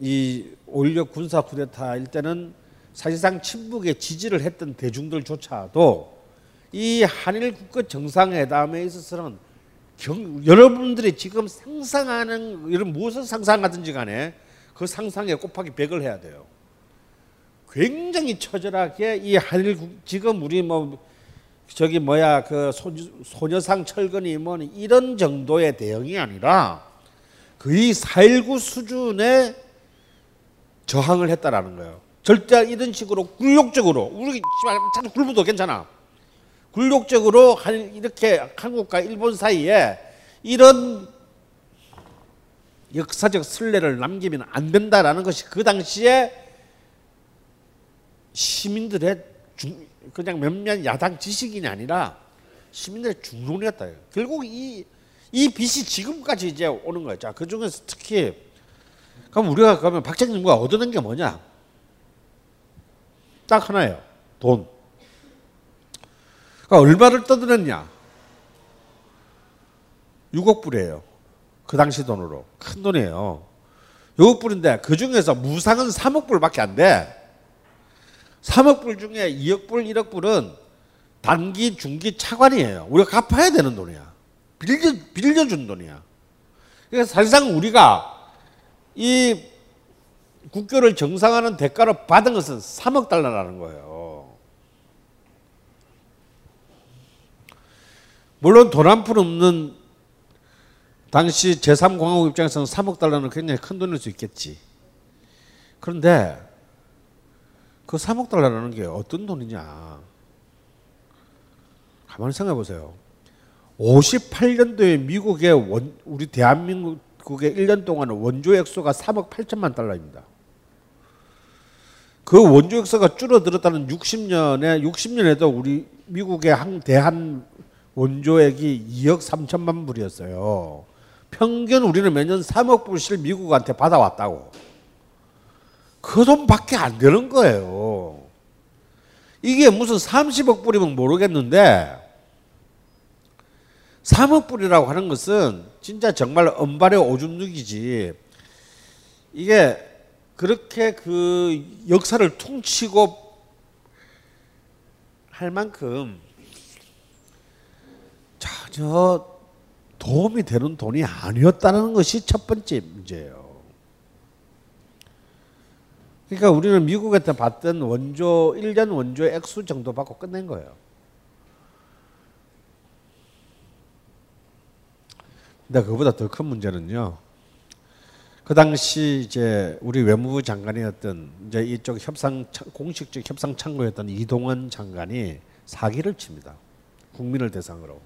[SPEAKER 4] 이5.16 군사 쿠데타일 때는 사실상 친북에 지지를 했던 대중들조차도 이 한일 국가 정상회담에 있어서는 경, 여러분들이 지금 상상하는 이런 무엇을 상상하든지 간에 그 상상에 곱하기 100을 해야 돼요. 굉장히 처절하게 이 한일 지금 우리 뭐 저기 뭐야 그 소녀, 상 철근이 뭐 이런 정도의 대응이 아니라 거의 4.19 수준의 저항을 했다라는 거예요. 절대 이런 식으로 굴욕적으로 우리 참 굴부도 괜찮아. 굴욕적으로 한 이렇게 한국과 일본 사이에 이런 역사적 선례를 남기면 안 된다라는 것이 그 당시에 시민들의 중, 그냥 몇몇 야당 지식인이 아니라 시민들의 중론이었다. 결국 이, 이 빚이 지금까지 이제 오는 거죠. 자, 그 중에서 특히 그럼 우리가 그러면 박정희가 얻어낸 게 뭐냐? 딱 하나예요. 돈. 그러니까 얼마를 떠들었냐? 6억 불이에요. 그 당시 돈으로. 큰 돈이에요. 6억 불인데 그 중에서 무상은 3억 불밖에 안 돼. 3억 불 중에 2억 불, 1억 불은 단기, 중기 차관이에요. 우리가 갚아야 되는 돈이야. 빌려, 빌려준 돈이야. 그래서 사실상 우리가 이 국교를 정상화하는 대가로 받은 것은 3억 달러라는 거예요. 물론 돈 한 푼 없는 당시 제3공화국 입장에서는 3억 달러는 굉장히 큰 돈일 수 있겠지. 그런데 그 3억 달러라는 게 어떤 돈이냐. 가만히 생각해 보세요. 58년도에 미국의 원, 우리 대한민국 미국의 1년 동안 원조 액수가 3억 8천만 달러입니다. 그 원조 액수가 줄어들었다는 60년에 60년에도 우리 미국의 한 대한 원조액이 2억 3천만 불이었어요. 평균 우리는 매년 3억 불씩 미국한테 받아왔다고. 그 돈밖에 안 되는 거예요. 이게 무슨 30억 불이면 모르겠는데 3억 불이라고 하는 것은 진짜 정말 엄발의 오줌 누기지. 이게 그렇게 그 역사를 퉁치고 할 만큼 전혀 도움이 되는 돈이 아니었다는 것이 첫 번째 문제예요. 그러니까 우리는 미국에서 받던 원조 1년 원조 액수 정도 받고 끝낸 거예요. 근데 그보다 더 큰 문제는요. 그 당시 이제 우리 외무부 장관이었던 이제 이쪽 협상 공식적 협상 창구였던 이동원 장관이 사기를 칩니다. 국민을 대상으로.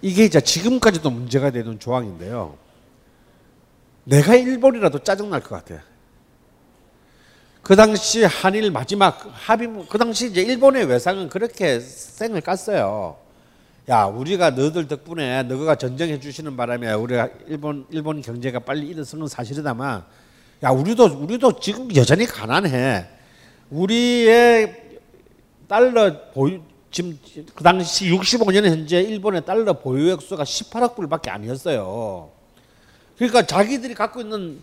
[SPEAKER 4] 이게 이제 지금까지도 문제가 되는 조항인데요. 내가 일본이라도 짜증날 것 같아. 그 당시 한일 마지막 합의, 그 당시 이제 일본의 외상은 그렇게 쌩을 깠어요. 야, 우리가 너희들 덕분에 너가 전쟁해 주시는 바람에 우리가 일본 일본 경제가 빨리 일어서는 사실이다만, 야, 우리도 우리도 지금 여전히 가난해. 우리의 달러 보유 지금 그 당시 65년 현재 일본의 달러 보유 액수가 18억 불밖에 아니었어요. 그러니까 자기들이 갖고 있는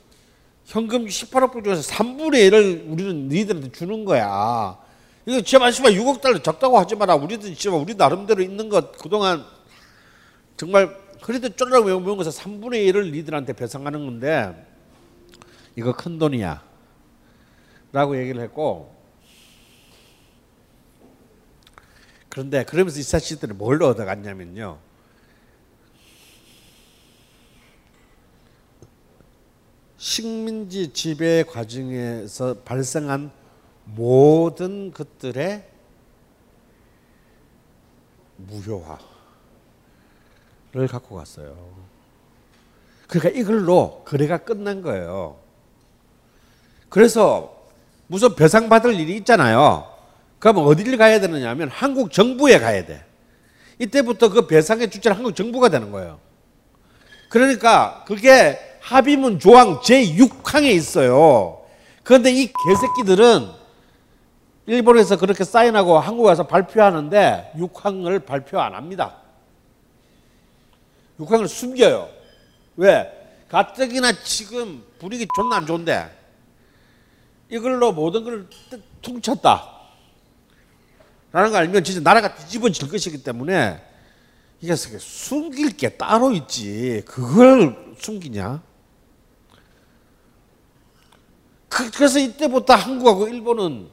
[SPEAKER 4] 현금 18억 불 중에서 3분의 1을 우리는 너희들한테 주는 거야. 이거 제발 씨발 6억 달러 적다고 하지 마라. 우리도 씨발 우리 나름대로 있는 것 그동안 정말 그래도 쫄라고 외운 것에 3분의 1을 니들한테 배상하는 건데 이거 큰 돈이야. 라고 얘기를 했고 그런데 그러면서 이 사실들이 뭘 얻어갔냐면요. 식민지 지배 과정에서 발생한 모든 것들의 무효화를 갖고 갔어요. 그러니까 이걸로 거래가 끝난 거예요. 그래서 무슨 배상 받을 일이 있잖아요. 그러면 어디를 가야 되느냐 하면 한국 정부에 가야 돼. 이때부터 그 배상의 주체는 한국 정부가 되는 거예요. 그러니까 그게 합의문 조항 제6항에 있어요. 그런데 이 개새끼들은 일본에서 그렇게 사인하고 한국 와서 발표하는데 6항을 발표 안 합니다. 6항을 숨겨요. 왜? 가뜩이나 지금 분위기 존나 안 좋은데 이걸로 모든 걸 퉁쳤다. 라는 걸 알면 진짜 나라가 뒤집어질 것이기 때문에 이게 숨길 게 따로 있지. 그걸 숨기냐? 그, 그래서 이때부터 한국하고 일본은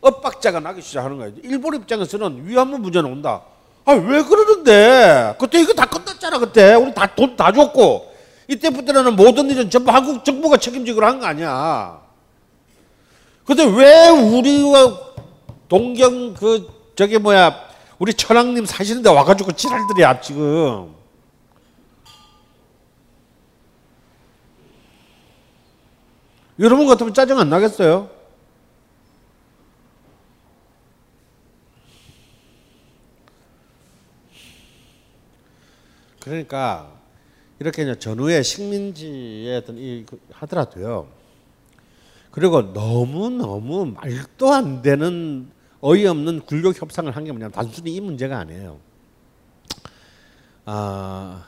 [SPEAKER 4] 엇박자가 나기 시작하는 거예요. 일본 입장에서는 위안부 문제는 온다. 아, 왜 그러는데? 그때 이거 다 끝났잖아, 그때. 우리 다 돈 다 줬고. 이때부터는 모든 일은 전부 한국 정부가 책임지기로 한 거 아니야. 근데 왜 우리와 동경 그, 저기 뭐야, 우리 천왕님 사시는데 와가지고 지랄들이야, 지금. 여러분 같으면 짜증 안 나겠어요? 그러니까 이렇게 이제 전후에 식민지의 어떤 이 하더라도요. 그리고 너무 너무 말도 안 되는 어이없는 굴욕 협상을 한 게 뭐냐면 단순히 이 문제가 아니에요. 아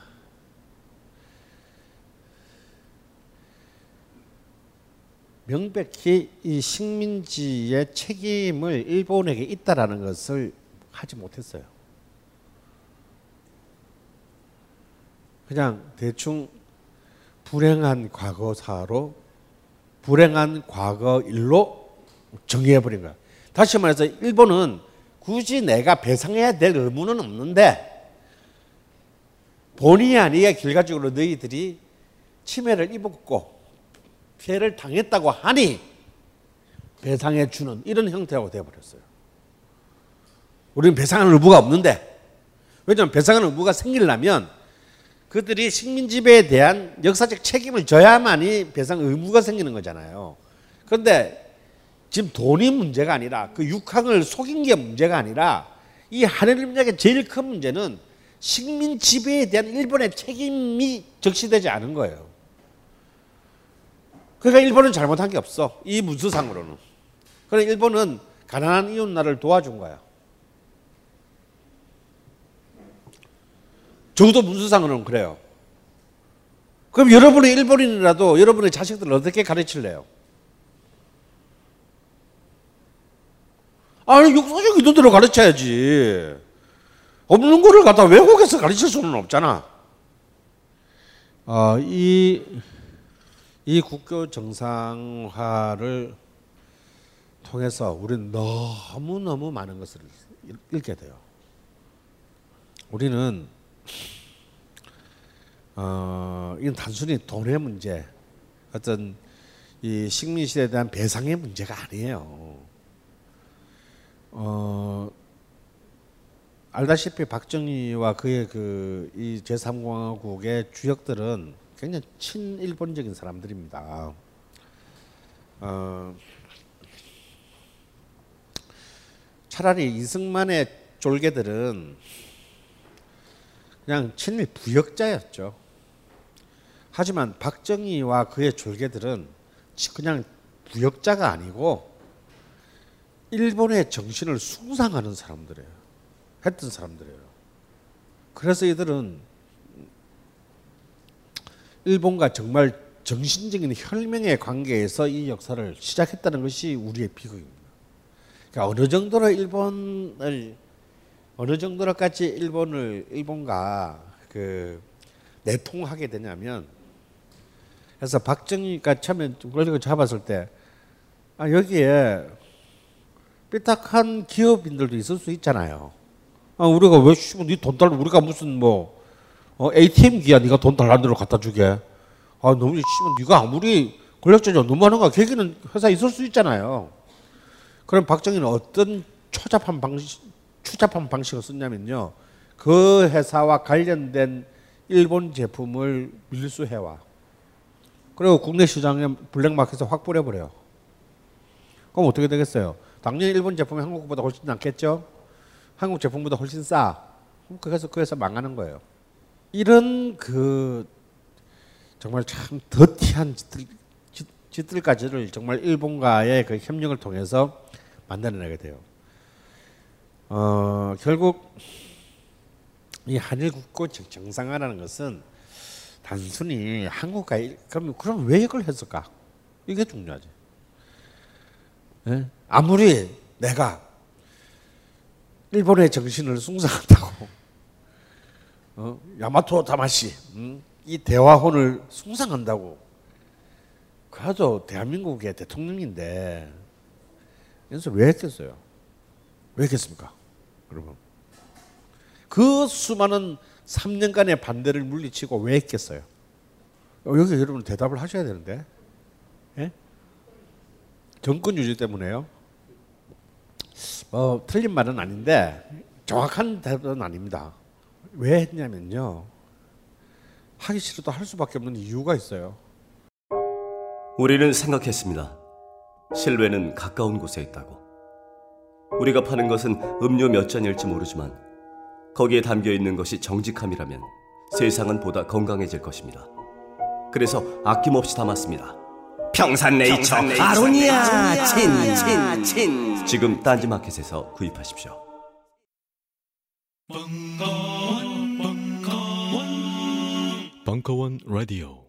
[SPEAKER 4] 명백히 이 식민지의 책임을 일본에게 있다라는 것을 하지 못했어요. 그냥 대충 불행한 과거사로 불행한 과거 일로 정의해 버린 거야. 다시 말해서 일본은 굳이 내가 배상해야 될 의무는 없는데 본의 아니게 결과적으로 너희들이 침해를 입었고 피해를 당했다고 하니 배상해 주는 이런 형태로 되어버렸어요. 우리는 배상할 의무가 없는데 왜냐하면 배상할 의무가 생기려면 그들이 식민 지배에 대한 역사적 책임을 져야만이 배상 의무가 생기는 거잖아요. 그런데 지금 돈이 문제가 아니라 그 육항을 속인 게 문제가 아니라 이 한일협력의 제일 큰 문제는 식민 지배에 대한 일본의 책임이 적시되지 않은 거예요. 그러니까 일본은 잘못한 게 없어. 이 문서상으로는. 그래 일본은 가난한 이웃 나라를 도와준 거야. 적어도 문서상으로는 그래요. 그럼 여러분이 일본인이라도 여러분의 자식들을 어떻게 가르칠래요? 아니 역사적 있는 대로 가르쳐야지. 없는 거를 갖다 외국에서 가르칠 수는 없잖아. 어, 이, 이 국교 정상화를 통해서 우리는 너무너무 많은 것을 읽게 돼요. 우리는 어, 이건 단순히 돈의 문제, 어떤 이 식민 시대에 대한 배상의 문제가 아니에요. 어, 알다시피 박정희와 그의 그 이 제3공화국의 주역들은 굉장히 친일본적인 사람들입니다. 어, 차라리 이승만의 쫄개들은 그냥 친일 부역자였죠. 하지만 박정희와 그의 졸개들은 그냥 부역자가 아니고 일본의 정신을 숭상하는 사람들이에요. 했던 사람들이에요. 그래서 이들은 일본과 정말 정신적인 혈맹의 관계에서 이 역사를 시작했다는 것이 우리의 비극입니다. 그러니까 어느 정도로 일본을 어느 정도로까지 일본을 일본과 그 내통하게 되냐면 그래서 박정희가 처음에 권력을 잡았을 때 아, 여기에 삐딱한 기업인들도 있을 수 있잖아요. 아, 우리가 왜 씨발 네 돈 달라 우리가 무슨 뭐 어, ATM 기야 네가 돈 달라는 대로 갖다 주게. 아 너무 씨발 네가 아무리 권력자냐 너무 하는 거야. 걔기는 회사 있을 수 있잖아요. 그럼 박정희는 어떤 초잡한 방식 추잡한 방식을 썼냐면요. 그 회사와 관련된 일본 제품을 밀수해와. 그리고 국내 시장에 블랙마켓에 확 뿌려버려요. 그럼 어떻게 되겠어요? 당연히 일본 제품이 한국보다 훨씬 낫겠죠? 한국 제품보다 훨씬 싸. 그래서 그 회사 망하는 거예요. 이런 그 정말 참 더티한 짓들, 짓, 들까지를 정말 일본과의 그 협력을 통해서 만들어내게 돼요. 어, 결국 이 한일 국고 정상화라는 것은 단순히 한국과 일, 그럼 그럼 왜 이걸 했을까? 이게 중요하지. 예? 아무리 내가 일본의 정신을 숭상한다고 어? 야마토 다마시 음? 이 대화혼을 숭상한다고 그래도 대한민국의 대통령인데 그래서 왜 했겠어요? 왜 했겠습니까? 여러분. 그 수많은 3년간의 반대를 물리치고 왜 했겠어요? 어, 여기 여러분 대답을 하셔야 되는데. 예? 정권 유지 때문에요? 어, 틀린 말은 아닌데 정확한 대답은 아닙니다. 왜 했냐면요. 하기 싫어도 할 수밖에 없는 이유가 있어요.
[SPEAKER 7] 우리는 생각했습니다. 실외는 가까운 곳에 있다고. 우리가 파는 것은 음료 몇 잔일지 모르지만 거기에 담겨 있는 것이 정직함이라면 세상은 보다 건강해질 것입니다. 그래서 아낌없이 담았습니다. 평산네이처, 아로니아 친, 친, 친. 지금 딴지마켓에서 구입하십시오.
[SPEAKER 8] 벙커 Bunkawan Radio.